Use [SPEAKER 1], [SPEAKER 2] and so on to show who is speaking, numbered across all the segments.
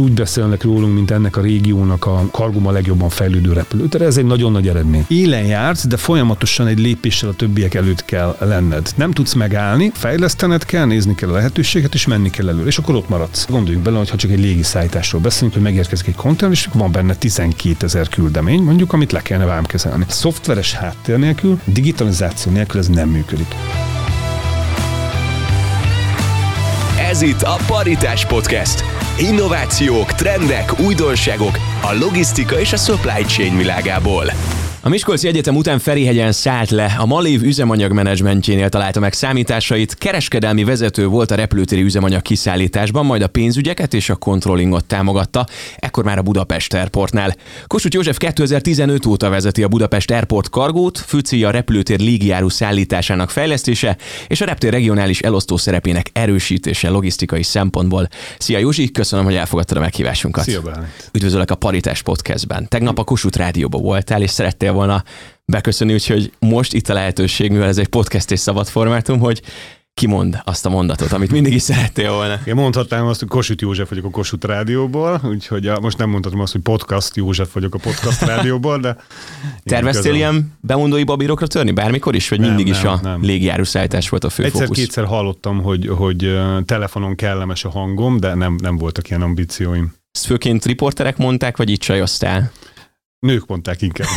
[SPEAKER 1] úgy beszélnek rólunk, mint ennek a régiónak a karguma legjobban fejlődő repülőtere. Ez egy nagyon nagy eredmény. Élen jársz, de folyamatosan egy lépéssel a többiek előtt kell lenned. Nem tudsz megállni, fejlesztened kell, nézni kell a lehetőséget, és menni kell előre, és akkor ott maradsz. Gondoljunk bele, hogy ha csak egy légiszállításról beszélünk, hogy megérkezik egy konténer, és van benne 12 ezer küldemény, mondjuk, amit le kellene vámkezelni. Szoftveres háttér nélkül, digitalizáció nélkül ez nem működik.
[SPEAKER 2] Ez itt a Paritás Podcast. Innovációk, trendek, újdonságok a logisztika és a supply chain világából.
[SPEAKER 3] A Miskolci Egyetem után Ferihegyen szállt le, a Malév üzemanyagmenedzsmentjénél találta meg számításait, kereskedelmi vezető volt a repülőtéri üzemanyag kiszállításban, majd a pénzügyeket és a controllingot támogatta, ekkor már a Budapest Airportnál. Kossuth József 2015 óta vezeti a Budapest Airport kargót, fő célja a repülőtér légijáru szállításának fejlesztése és a reptér regionális elosztó szerepének erősítése logisztikai szempontból. Szia Józsi, köszönöm, hogy elfogadtad a meghívásunkat.
[SPEAKER 1] Szia Bálint.
[SPEAKER 3] Üdvözöllek a Paritás Podcastben. Tegnap a Kossuth Rádióban voltál, és szerettél szerettél volna beköszönni, úgyhogy most itt a lehetőség, mivel ez egy podcast és szabad formátum, hogy kimond azt a mondatot, amit mindig is szerettél volna.
[SPEAKER 1] Én mondhatnám azt, hogy Kossuth József vagyok a Kossuth Rádióból, úgyhogy a, most nem mondhatom azt, hogy podcast József vagyok a podcast rádióból, de...
[SPEAKER 3] Terveztél ilyen bemondói babírokra törni bármikor is, vagy nem, mindig nem, is a nem. légijáru szállítás volt a fő
[SPEAKER 1] Egyszer-kétszer hallottam, hogy, hogy telefonon kellemes a hangom, de nem, nem voltak ilyen ambícióim.
[SPEAKER 3] Ezt főként riporterek mondták, vagy itt csajoztál?
[SPEAKER 1] Nők mondták inkább.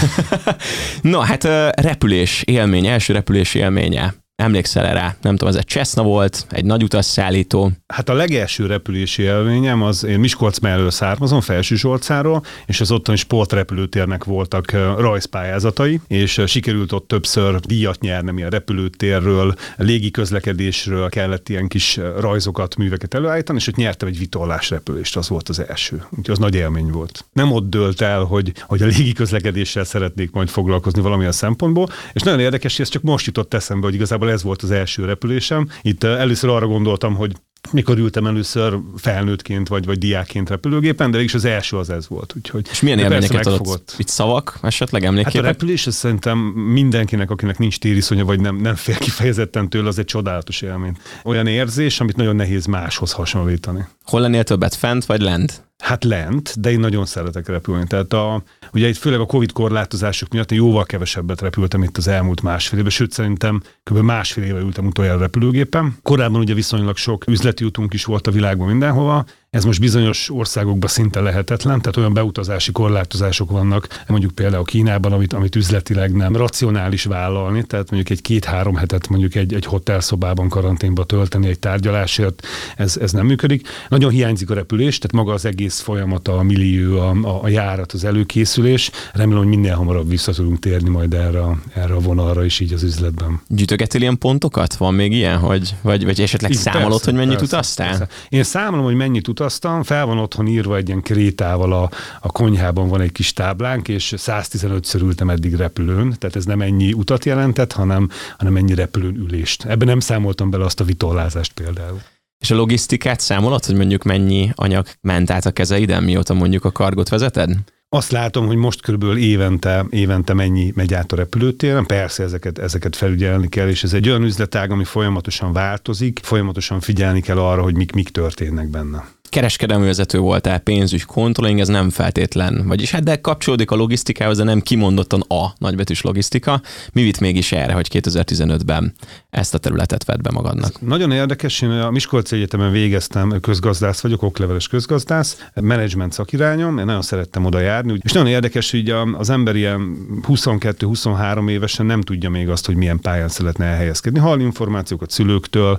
[SPEAKER 3] Na, hát repülés élmény, első repülés élménye. Emlékszel rá? Nem tudom, ez egy Cessna volt, egy nagy utasszállító.
[SPEAKER 1] Hát a legelső repülési élményem az, én Miskolc mellől származom, Felső Zsolcáról, és az ottani sportrepülőtérnek voltak rajzpályázatai, és sikerült ott többször díjat nyerni a repülőtérről, légi közlekedésről kellett ilyen kis rajzokat, műveket előállítani, és ott nyertem egy vitorlás repülést, az volt az első. Úgyhogy az nagy élmény volt. Nem ott dőlt el, hogy, hogy a légi közlekedéssel szeretnék majd foglalkozni valamilyen szempontból, és nagyon érdekes, hogy ez csak most jutott eszembe, hogy igazából ez volt az első repülésem. Itt először arra gondoltam, hogy mikor ültem először felnőttként vagy, vagy diákként repülőgépen, de is az első az ez volt. Úgyhogy
[SPEAKER 3] és milyen élményeket adott? Itt szavak esetleg emléképek?
[SPEAKER 1] Hát a repülés az szerintem mindenkinek, akinek nincs tériszonya, vagy nem, nem fél kifejezetten tőle, az egy csodálatos élmény. Olyan érzés, amit nagyon nehéz máshoz hasonlítani.
[SPEAKER 3] Hol lennél többet, fent vagy lent?
[SPEAKER 1] Hát lent, de én nagyon szeretek repülni. Tehát a, ugye itt főleg a Covid korlátozások miatt én jóval kevesebbet repültem itt az elmúlt másfél évben, sőt szerintem kb. másfél éve ültem utoljára repülőgépen. Korábban ugye viszonylag sok üzleti utunk is volt a világban mindenhova, ez most bizonyos országokban szinte lehetetlen, tehát olyan beutazási korlátozások vannak, mondjuk például Kínában, amit, amit üzletileg nem racionális vállalni, tehát mondjuk egy két-három hetet mondjuk egy, egy hotelszobában karanténba tölteni egy tárgyalásért, ez, ez nem működik. Nagyon hiányzik a repülés, tehát maga az egész folyamata, a millió, a, a, járat, az előkészülés. Remélem, hogy minél hamarabb vissza tudunk térni majd erre, erre a vonalra is így az üzletben.
[SPEAKER 3] Gyűjtögetél ilyen pontokat? Van még ilyen, hogy, vagy, vagy esetleg Igen, számolod, persze, hogy mennyit persze, utaztál? Persze.
[SPEAKER 1] Én számolom, hogy mennyit utaztál, utaztam, fel van otthon írva egy ilyen krétával, a, a konyhában van egy kis táblánk, és 115-ször ültem eddig repülőn, tehát ez nem ennyi utat jelentett, hanem, hanem ennyi repülőn ülést. Ebben nem számoltam bele azt a vitorlázást például.
[SPEAKER 3] És a logisztikát számolod, hogy mondjuk mennyi anyag ment át a kezeiden, mióta mondjuk a kargot vezeted?
[SPEAKER 1] Azt látom, hogy most körülbelül évente, évente mennyi megy át a repülőtéren. Persze ezeket, ezeket felügyelni kell, és ez egy olyan üzletág, ami folyamatosan változik, folyamatosan figyelni kell arra, hogy mik, mik történnek benne
[SPEAKER 3] kereskedelmi vezető voltál, pénzügy, controlling, ez nem feltétlen, vagyis hát de kapcsolódik a logisztikához, de nem kimondottan a nagybetűs logisztika. Mi vitt mégis erre, hogy 2015-ben ezt a területet vett be magadnak? Ez
[SPEAKER 1] nagyon érdekes, én a Miskolci Egyetemen végeztem, közgazdász vagyok, okleveles közgazdász, menedzsment szakirányom, én nagyon szerettem oda járni, és nagyon érdekes, hogy az ember ilyen 22-23 évesen nem tudja még azt, hogy milyen pályán szeretne elhelyezkedni. Hall információkat szülőktől,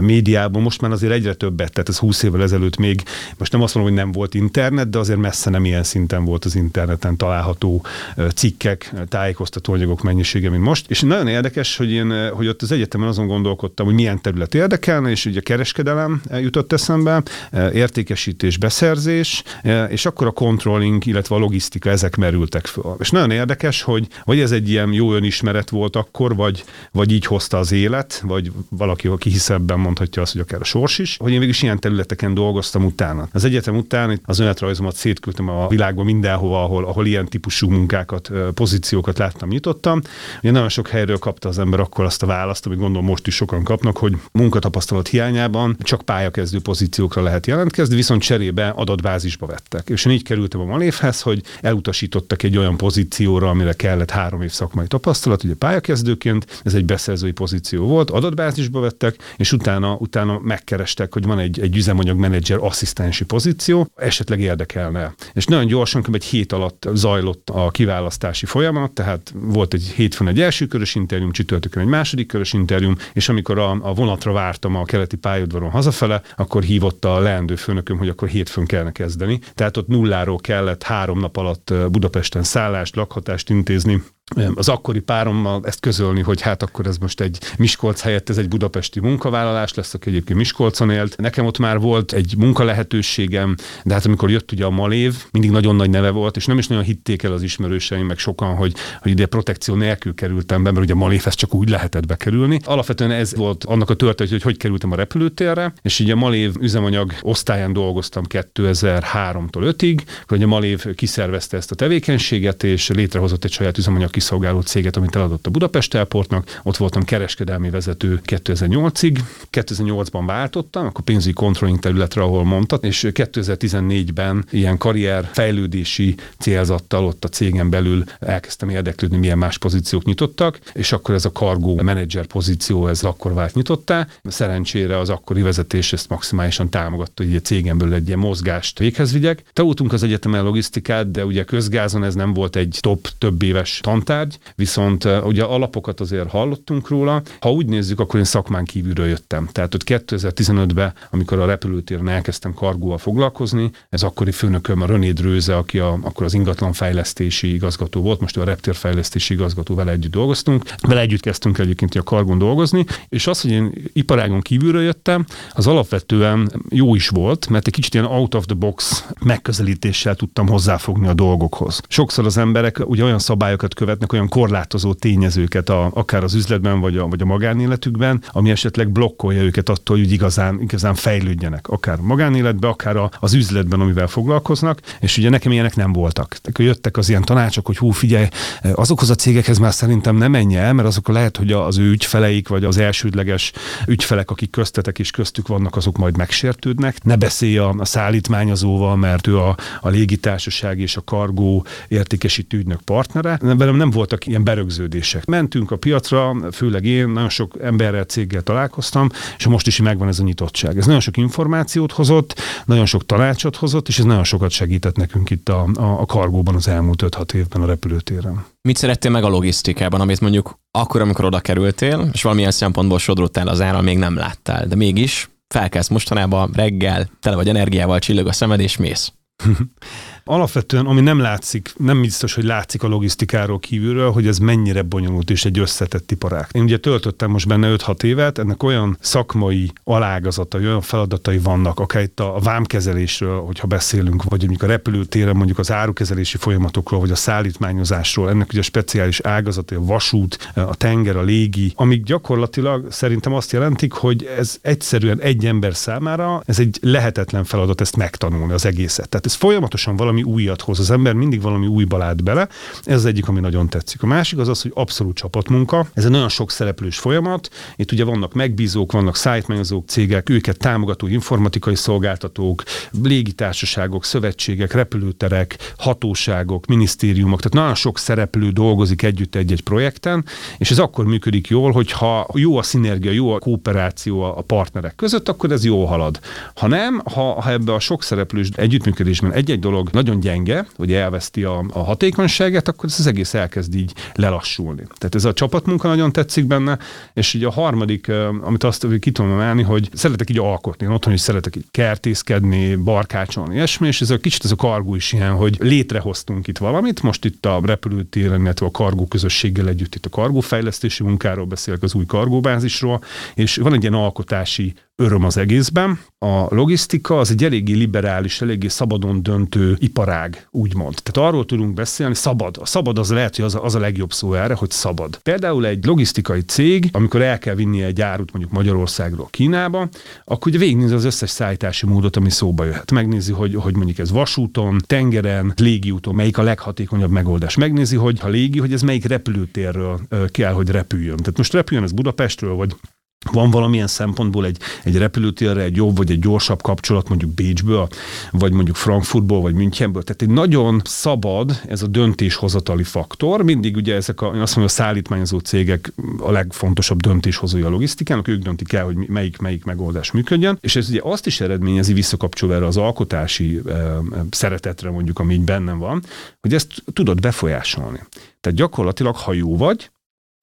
[SPEAKER 1] médiában, most már azért egyre többet, tehát ez 20 évvel ezelőtt még most nem azt mondom, hogy nem volt internet, de azért messze nem ilyen szinten volt az interneten található cikkek, tájékoztató anyagok mennyisége, mint most. És nagyon érdekes, hogy én, hogy ott az egyetemen azon gondolkodtam, hogy milyen terület érdekelne, és ugye kereskedelem jutott eszembe, értékesítés, beszerzés, és akkor a controlling, illetve a logisztika, ezek merültek föl. És nagyon érdekes, hogy vagy ez egy ilyen jó önismeret volt akkor, vagy, vagy így hozta az élet, vagy valaki, aki hisz ebben mondhatja azt, hogy akár a sors is, hogy én végül ilyen területeken dolgoztam után. Az egyetem után az önéletrajzomat szétküldtem a világban mindenhova, ahol, ahol ilyen típusú munkákat, pozíciókat láttam, nyitottam. Ugye nagyon sok helyről kapta az ember akkor azt a választ, amit gondolom most is sokan kapnak, hogy munkatapasztalat hiányában csak pályakezdő pozíciókra lehet jelentkezni, viszont cserébe adatbázisba vettek. És én így kerültem a Malévhez, hogy elutasítottak egy olyan pozícióra, amire kellett három év szakmai tapasztalat, ugye pályakezdőként, ez egy beszerzői pozíció volt, adatbázisba vettek, és utána, utána megkerestek, hogy van egy, egy üzemanyagmenedzser asszisztensi pozíció, esetleg érdekelne. És nagyon gyorsan, kb. egy hét alatt zajlott a kiválasztási folyamat, tehát volt egy hétfőn egy első körös interjúm, csütörtökön egy második körös interjúm, és amikor a, a vonatra vártam a keleti pályaudvaron hazafele, akkor hívott a leendő főnököm, hogy akkor hétfőn kellene kezdeni. Tehát ott nulláról kellett három nap alatt Budapesten szállást, lakhatást intézni, az akkori párommal ezt közölni, hogy hát akkor ez most egy Miskolc helyett ez egy budapesti munkavállalás lesz, aki egyébként Miskolcon élt. Nekem ott már volt egy munkalehetőségem, de hát amikor jött ugye a Malév, mindig nagyon nagy neve volt, és nem is nagyon hitték el az ismerőseim, meg sokan, hogy, hogy ide protekció nélkül kerültem be, mert ugye a Malévhez csak úgy lehetett bekerülni. Alapvetően ez volt annak a történet, hogy hogy kerültem a repülőtérre, és ugye a Malév üzemanyag osztályán dolgoztam 2003-tól 5-ig, hogy a Malév kiszervezte ezt a tevékenységet, és létrehozott egy saját üzemanyag kiszolgáló céget, amit eladott a Budapest Airportnak. Ott voltam kereskedelmi vezető 2008-ig. 2008-ban váltottam, akkor pénzügyi controlling területre, ahol mondta, és 2014-ben ilyen karrier fejlődési célzattal ott a cégen belül elkezdtem érdeklődni, milyen más pozíciók nyitottak, és akkor ez a cargo manager pozíció, ez akkor vált nyitottá. Szerencsére az akkori vezetés ezt maximálisan támogatta, hogy a cégen belül egy ilyen mozgást véghez vigyek. Tanultunk az egyetemen logisztikát, de ugye közgázon ez nem volt egy top több éves tant tantárgy, viszont ugye alapokat azért hallottunk róla. Ha úgy nézzük, akkor én szakmán kívülről jöttem. Tehát ott 2015-ben, amikor a repülőtéren elkezdtem kargóval foglalkozni, ez akkori főnököm a René Drőze, aki a, akkor az ingatlanfejlesztési igazgató volt, most a reptérfejlesztési igazgató, vele együtt dolgoztunk. Vele együtt kezdtünk egyébként a kargon dolgozni, és az, hogy én iparágon kívülről jöttem, az alapvetően jó is volt, mert egy kicsit ilyen out of the box megközelítéssel tudtam hozzáfogni a dolgokhoz. Sokszor az emberek ugye olyan szabályokat követ, követnek olyan korlátozó tényezőket, a, akár az üzletben, vagy a, vagy a magánéletükben, ami esetleg blokkolja őket attól, hogy igazán, igazán fejlődjenek, akár a magánéletben, akár a, az üzletben, amivel foglalkoznak, és ugye nekem ilyenek nem voltak. Jöttek az ilyen tanácsok, hogy hú, figyelj, azokhoz a cégekhez már szerintem nem menj el, mert azok lehet, hogy az ő ügyfeleik, vagy az elsődleges ügyfelek, akik köztetek és köztük vannak, azok majd megsértődnek. Ne beszélj a, a szállítmányozóval, mert ő a, a légitársaság és a kargó értékesítő ügynök partnere. Velem nem voltak ilyen berögződések. Mentünk a piacra, főleg én, nagyon sok emberrel, céggel találkoztam, és most is megvan ez a nyitottság. Ez nagyon sok információt hozott, nagyon sok tanácsot hozott, és ez nagyon sokat segített nekünk itt a, a, a kargóban az elmúlt 5-6 évben a repülőtéren.
[SPEAKER 3] Mit szerettél meg a logisztikában, amit mondjuk akkor, amikor oda kerültél, és valamilyen szempontból sodrottál az ára, még nem láttál, de mégis felkelsz mostanában reggel, tele vagy energiával, csillog a szemed, és mész.
[SPEAKER 1] Alapvetően, ami nem látszik, nem biztos, hogy látszik a logisztikáról kívülről, hogy ez mennyire bonyolult és egy összetett iparág. Én ugye töltöttem most benne 5-6 évet, ennek olyan szakmai alágazatai, olyan feladatai vannak, akár itt a vámkezelésről, hogyha beszélünk, vagy mondjuk a repülőtéren mondjuk az árukezelési folyamatokról, vagy a szállítmányozásról, ennek ugye speciális ágazat, a vasút, a tenger, a légi, amik gyakorlatilag szerintem azt jelentik, hogy ez egyszerűen egy ember számára, ez egy lehetetlen feladat ezt megtanulni az egészet. Tehát ez folyamatosan valami valami újat hoz. Az ember mindig valami újba lát bele. Ez az egyik, ami nagyon tetszik. A másik az az, hogy abszolút csapatmunka. Ez egy nagyon sok szereplős folyamat. Itt ugye vannak megbízók, vannak szájtmányozók, cégek, őket támogató informatikai szolgáltatók, légitársaságok, szövetségek, repülőterek, hatóságok, minisztériumok. Tehát nagyon sok szereplő dolgozik együtt egy-egy projekten, és ez akkor működik jól, hogyha jó a szinergia, jó a kooperáció a partnerek között, akkor ez jól halad. Ha nem, ha, ha ebbe a sok szereplős együttműködésben egy-egy dolog nagyon gyenge, vagy elveszti a, a hatékonyságát, akkor ez az egész elkezd így lelassulni. Tehát ez a csapatmunka nagyon tetszik benne, és így a harmadik, amit azt ki tudom emelni, hogy szeretek így alkotni. Otthon is szeretek így kertészkedni, barkácsolni, ilyesmi, és ez a kicsit ez a kargó is ilyen, hogy létrehoztunk itt valamit, most itt a repülőtéren, illetve a kargó közösséggel együtt itt a kargófejlesztési munkáról beszélek, az új kargóbázisról, és van egy ilyen alkotási öröm az egészben. A logisztika az egy eléggé liberális, eléggé szabadon döntő iparág, úgymond. Tehát arról tudunk beszélni, szabad. A szabad az lehet, hogy az a, az a legjobb szó erre, hogy szabad. Például egy logisztikai cég, amikor el kell vinni egy árut mondjuk Magyarországról Kínába, akkor ugye végignézi az összes szállítási módot, ami szóba jöhet. Megnézi, hogy, hogy mondjuk ez vasúton, tengeren, légiúton, melyik a leghatékonyabb megoldás. Megnézi, hogy ha légi, hogy ez melyik repülőtérről kell, hogy repüljön. Tehát most repüljön ez Budapestről, vagy van valamilyen szempontból egy, egy repülőtérre egy jobb vagy egy gyorsabb kapcsolat mondjuk Bécsből, vagy mondjuk Frankfurtból, vagy Münchenből. Tehát egy nagyon szabad ez a döntéshozatali faktor. Mindig ugye ezek a, azt mondom, a szállítmányozó cégek a legfontosabb döntéshozói a logisztikának, ők döntik el, hogy melyik, melyik megoldás működjön. És ez ugye azt is eredményezi visszakapcsolva erre az alkotási e, szeretetre mondjuk, ami így bennem van, hogy ezt tudod befolyásolni. Tehát gyakorlatilag, ha jó vagy,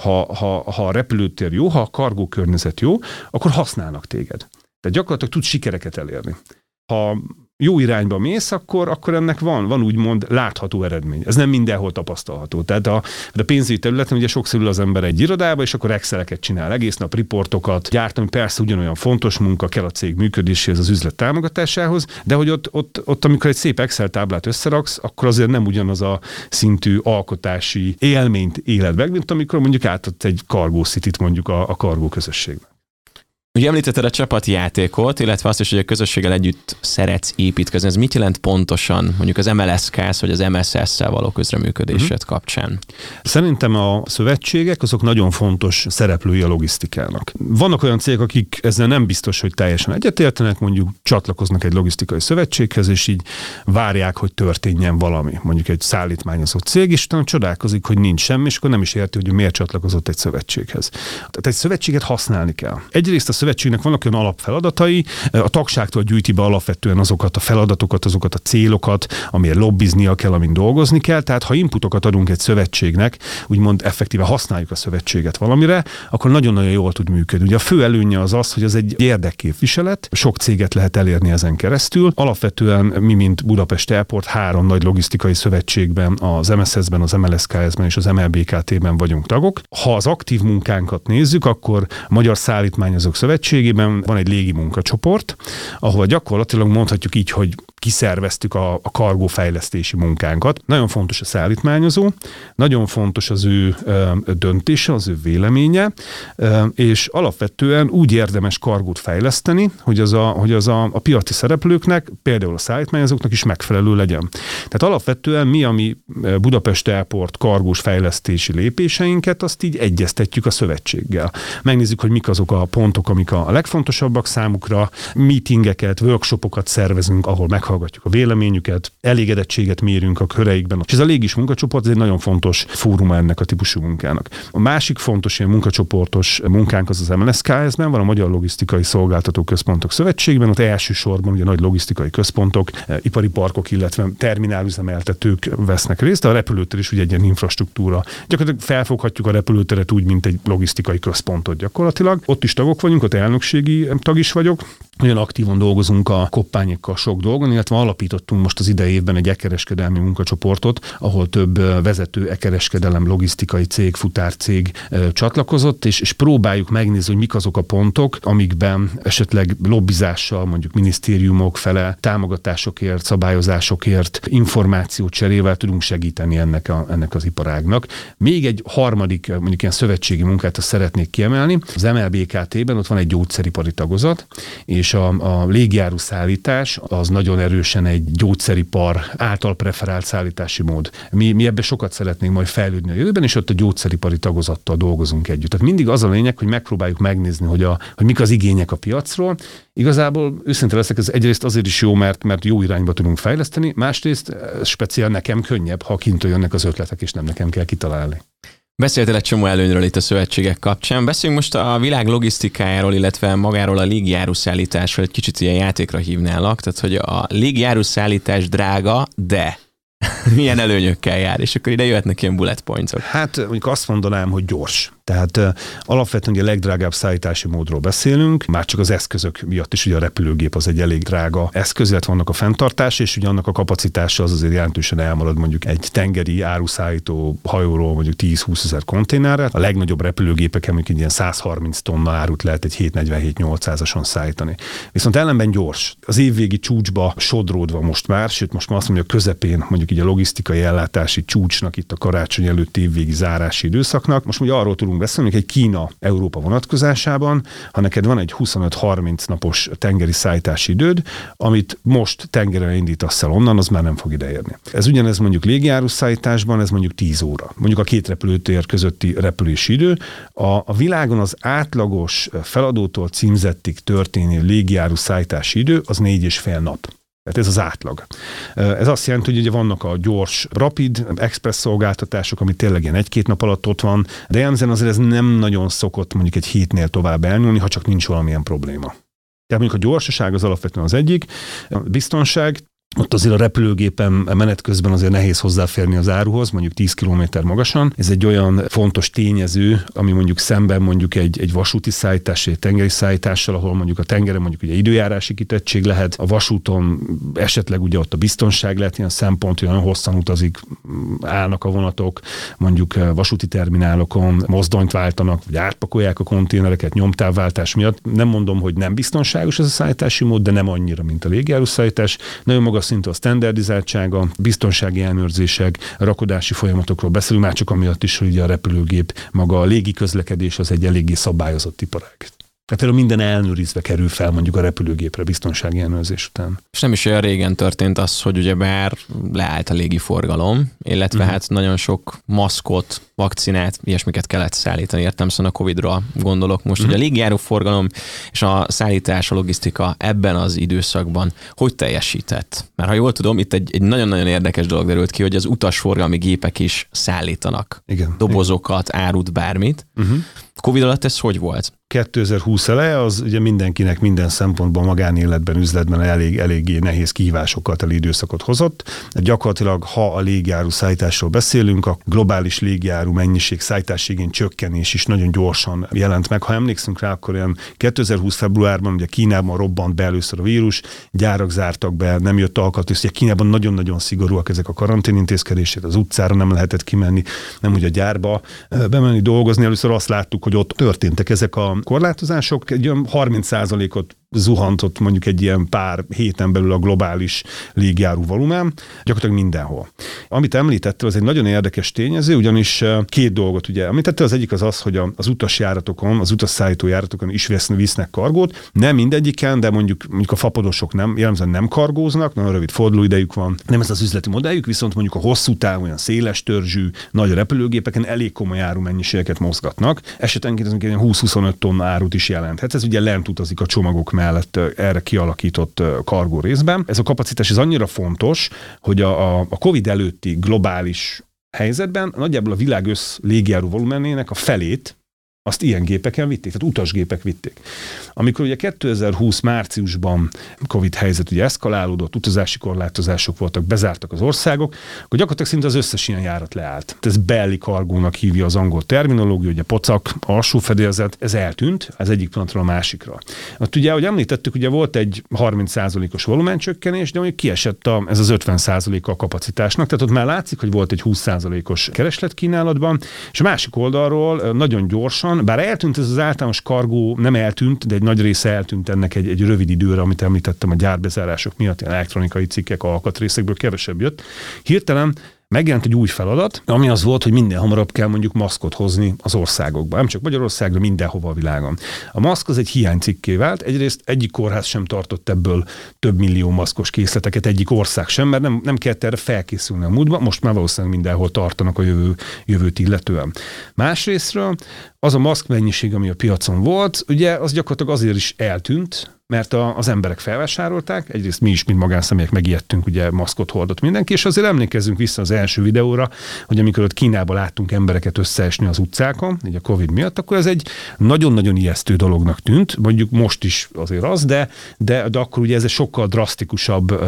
[SPEAKER 1] ha, ha, ha a repülőtér jó, ha a kargó környezet jó, akkor használnak téged. Tehát gyakorlatilag tudsz sikereket elérni. Ha jó irányba mész, akkor, akkor ennek van, van úgymond látható eredmény. Ez nem mindenhol tapasztalható. Tehát a, a pénzügyi területen ugye sokszor ül az ember egy irodába, és akkor Exceleket csinál, egész nap riportokat gyártani, persze ugyanolyan fontos munka kell a cég működéséhez, az üzlet támogatásához, de hogy ott, ott, ott amikor egy szép Excel táblát összeraksz, akkor azért nem ugyanaz a szintű alkotási élményt éled meg, mint amikor mondjuk átadsz egy Cargo City-t mondjuk a, a Cargo közösségbe.
[SPEAKER 3] Ugye említetted a csapatjátékot, illetve azt is, hogy a közösséggel együtt szeretsz építkezni. Ez mit jelent pontosan mondjuk az MLSK-sz vagy az MSS-szel való közreműködésed uh-huh. kapcsán?
[SPEAKER 1] Szerintem a szövetségek azok nagyon fontos szereplői a logisztikának. Vannak olyan cégek, akik ezzel nem biztos, hogy teljesen egyetértenek, mondjuk csatlakoznak egy logisztikai szövetséghez, és így várják, hogy történjen valami. Mondjuk egy szállítmányozó cég, és utána csodálkozik, hogy nincs semmi, és akkor nem is érti, hogy miért csatlakozott egy szövetséghez. Tehát egy szövetséget használni kell. Egyrészt a szövetségnek vannak olyan alapfeladatai, a tagságtól gyűjti be alapvetően azokat a feladatokat, azokat a célokat, amiért lobbiznia kell, amin dolgozni kell. Tehát ha inputokat adunk egy szövetségnek, úgymond effektíve használjuk a szövetséget valamire, akkor nagyon-nagyon jól tud működni. Ugye a fő előnye az az, hogy az egy érdekképviselet, sok céget lehet elérni ezen keresztül. Alapvetően mi, mint Budapest Airport, három nagy logisztikai szövetségben, az MSZ-ben, az MLSKS-ben és az MLBKT-ben vagyunk tagok. Ha az aktív munkánkat nézzük, akkor Magyar Szállítmányozók Szövetség Szövetségében van egy légi munkacsoport, ahol gyakorlatilag mondhatjuk így, hogy kiszerveztük a, a kargófejlesztési munkánkat. Nagyon fontos a szállítmányozó, nagyon fontos az ő ö, döntése, az ő véleménye, ö, és alapvetően úgy érdemes kargót fejleszteni, hogy az, a, hogy az a, a piaci szereplőknek, például a szállítmányozóknak is megfelelő legyen. Tehát alapvetően mi, ami Budapest Airport kargós fejlesztési lépéseinket, azt így egyeztetjük a szövetséggel. Megnézzük, hogy mik azok a pontok, amik a legfontosabbak számukra, meetingeket, workshopokat szervezünk, ahol meg meghallgatjuk a véleményüket, elégedettséget mérünk a köreikben. És ez a légis munkacsoport ez egy nagyon fontos fórum ennek a típusú munkának. A másik fontos ilyen munkacsoportos munkánk az az MLSKS-ben, van a Magyar Logisztikai Szolgáltató Központok Szövetségben, ott elsősorban ugye nagy logisztikai központok, eh, ipari parkok, illetve terminálüzemeltetők vesznek részt, a repülőtér is ugye egy ilyen infrastruktúra. Gyakorlatilag felfoghatjuk a repülőteret úgy, mint egy logisztikai központot gyakorlatilag. Ott is tagok vagyunk, ott elnökségi tag is vagyok, nagyon aktívan dolgozunk a koppányokkal sok dolgon, illetve alapítottunk most az idei évben egy ekereskedelmi munkacsoportot, ahol több vezető ekereskedelem, logisztikai cég, futárcég csatlakozott, és, és próbáljuk megnézni, hogy mik azok a pontok, amikben esetleg lobbizással, mondjuk minisztériumok fele támogatásokért, szabályozásokért, információ cserével tudunk segíteni ennek, a, ennek az iparágnak. Még egy harmadik, mondjuk ilyen szövetségi munkát szeretnék kiemelni. Az MLBKT-ben ott van egy gyógyszeripari tagozat, és a, a légjáru szállítás az nagyon erősen egy gyógyszeripar által preferált szállítási mód. Mi, mi ebbe sokat szeretnénk majd fejlődni a jövőben, és ott a gyógyszeripari tagozattal dolgozunk együtt. Tehát mindig az a lényeg, hogy megpróbáljuk megnézni, hogy, a, hogy mik az igények a piacról. Igazából őszinte leszek, ez egyrészt azért is jó, mert, mert jó irányba tudunk fejleszteni, másrészt speciál nekem könnyebb, ha kint jönnek az ötletek, és nem nekem kell kitalálni.
[SPEAKER 3] Beszéltél egy csomó előnyről itt a szövetségek kapcsán. Beszéljünk most a világ logisztikájáról, illetve magáról a légjáruszállításról. Egy kicsit ilyen játékra hívnálak. Tehát, hogy a légjáruszállítás drága, de milyen előnyökkel jár, és akkor ide jöhetnek ilyen bullet pointsok.
[SPEAKER 1] Hát mondjuk azt mondanám, hogy gyors. Tehát alapvetően a legdrágább szállítási módról beszélünk, már csak az eszközök miatt is, ugye a repülőgép az egy elég drága eszköz, illetve vannak a fenntartás, és ugye annak a kapacitása az azért jelentősen elmarad mondjuk egy tengeri áruszállító hajóról mondjuk 10-20 ezer konténerre. A legnagyobb repülőgépeken mondjuk ilyen 130 tonna árut lehet egy 747-800-ason szállítani. Viszont ellenben gyors. Az évvégi csúcsba sodródva most már, sőt most már azt mondja, közepén mondjuk így a logisztikai ellátási csúcsnak itt a karácsony előtt évvégi zárási időszaknak. Most ugye arról tudunk beszélni, hogy egy Kína-Európa vonatkozásában, ha neked van egy 25-30 napos tengeri szállítási időd, amit most tengeren indítasz el onnan, az már nem fog ideérni. Ez ugyanez mondjuk légiárus szállításban, ez mondjuk 10 óra. Mondjuk a két repülőtér közötti repülési idő. A, a világon az átlagos feladótól címzettig történő légiárus szállítási idő az négy és fél nap. Tehát ez az átlag. Ez azt jelenti, hogy ugye vannak a gyors, rapid, express szolgáltatások, ami tényleg ilyen egy-két nap alatt ott van, de jellemzően azért ez nem nagyon szokott mondjuk egy hétnél tovább elnyúlni, ha csak nincs valamilyen probléma. Tehát mondjuk a gyorsaság az alapvetően az egyik, a biztonság, ott azért a repülőgépen menet közben azért nehéz hozzáférni az áruhoz, mondjuk 10 km magasan. Ez egy olyan fontos tényező, ami mondjuk szemben mondjuk egy, egy vasúti szállítás, egy tengeri szállítással, ahol mondjuk a tengeren mondjuk ugye időjárási kitettség lehet, a vasúton esetleg ugye ott a biztonság lehet ilyen szempont, hogy nagyon hosszan utazik, állnak a vonatok, mondjuk vasúti terminálokon mozdonyt váltanak, vagy átpakolják a konténereket nyomtávváltás miatt. Nem mondom, hogy nem biztonságos ez a szállítási mód, de nem annyira, mint a légjárószállítás. Nagyon magas szintű a standardizáltsága, biztonsági ellenőrzések, rakodási folyamatokról beszélünk, már csak amiatt is, hogy a repülőgép maga a légi közlekedés az egy eléggé szabályozott iparág. Tehát erről minden ellenőrizve kerül fel mondjuk a repülőgépre biztonsági ellenőrzés után.
[SPEAKER 3] És nem is olyan régen történt az, hogy ugye bár leállt a légi forgalom, illetve uh-huh. hát nagyon sok maszkot, vakcinát, ilyesmiket kellett szállítani, értem szóval a Covid-ra gondolok most, uh-huh. hogy a forgalom és a szállítás, a logisztika ebben az időszakban hogy teljesített? Mert ha jól tudom, itt egy, egy nagyon-nagyon érdekes dolog derült ki, hogy az utasforgalmi gépek is szállítanak
[SPEAKER 1] Igen.
[SPEAKER 3] dobozokat, Igen. árut, bármit. Uh-huh. Covid alatt ez hogy volt?
[SPEAKER 1] 2020 eleje az ugye mindenkinek minden szempontból magánéletben, üzletben elég, eléggé nehéz kihívásokat el időszakot hozott. Gyakorlatilag, ha a légjáru szállításról beszélünk, a globális légjáru mennyiség szállításigén csökkenés is nagyon gyorsan jelent meg. Ha emlékszünk rá, akkor olyan 2020 februárban ugye Kínában robbant be először a vírus, gyárak zártak be, nem jött alkatrész. Ugye Kínában nagyon-nagyon szigorúak ezek a karanténintézkedések, az utcára nem lehetett kimenni, nem ugye a gyárba bemenni dolgozni. Először azt láttuk, hogy ott történtek ezek a korlátozások egy olyan 30%-ot zuhantott mondjuk egy ilyen pár héten belül a globális légjáró volumen, gyakorlatilag mindenhol. Amit említettél, az egy nagyon érdekes tényező, ugyanis két dolgot ugye említettél, az egyik az az, hogy az utasjáratokon, az utasszállító járatokon is visznek, visznek kargót, nem mindegyiken, de mondjuk, mondjuk a fapadosok nem, jellemzően nem kargóznak, nagyon rövid fordulóidejük van, nem ez az üzleti modelljük, viszont mondjuk a hosszú távú, olyan széles törzsű, nagy repülőgépeken elég komoly árumennyiségeket mozgatnak. Esetenként ez 20-25 tonna árut is jelenthet. Ez ugye lent utazik a csomagok mellett erre kialakított kargó részben. Ez a kapacitás ez annyira fontos, hogy a, a COVID előtti globális helyzetben nagyjából a világ össz légjáró volumenének a felét azt ilyen gépeken vitték, tehát utasgépek vitték. Amikor ugye 2020 márciusban Covid helyzet ugye eszkalálódott, utazási korlátozások voltak, bezártak az országok, akkor gyakorlatilag szinte az összes ilyen járat leállt. Ez belli kargónak hívja az angol terminológia, ugye pocak, alsó fedélzet, ez eltűnt az egyik pillanatról a másikra. Ott ugye, ahogy említettük, ugye volt egy 30%-os volumencsökkenés, de mondjuk kiesett a, ez az 50%-a a kapacitásnak, tehát ott már látszik, hogy volt egy 20%-os kereslet kínálatban, és a másik oldalról nagyon gyorsan van, bár eltűnt ez az általános kargó, nem eltűnt, de egy nagy része eltűnt ennek egy, egy rövid időre, amit említettem a gyárbezárások miatt, ilyen elektronikai cikkek, alkatrészekből kevesebb jött. Hirtelen megjelent egy új feladat, ami az volt, hogy minden hamarabb kell mondjuk maszkot hozni az országokba. Nem csak Magyarországra, mindenhova a világon. A maszk az egy hiánycikké vált. Egyrészt egyik kórház sem tartott ebből több millió maszkos készleteket, egyik ország sem, mert nem, nem kellett erre felkészülni a múltban, most már valószínűleg mindenhol tartanak a jövő, jövőt illetően. Másrésztről az a maszk mennyiség, ami a piacon volt, ugye az gyakorlatilag azért is eltűnt, mert a, az emberek felvásárolták, egyrészt mi is, mint magánszemélyek megijedtünk, ugye maszkot hordott mindenki, és azért emlékezzünk vissza az első videóra, hogy amikor ott Kínába láttunk embereket összeesni az utcákon, így a Covid miatt, akkor ez egy nagyon-nagyon ijesztő dolognak tűnt, mondjuk most is azért az, de, de, de akkor ugye ez egy sokkal drasztikusabb uh,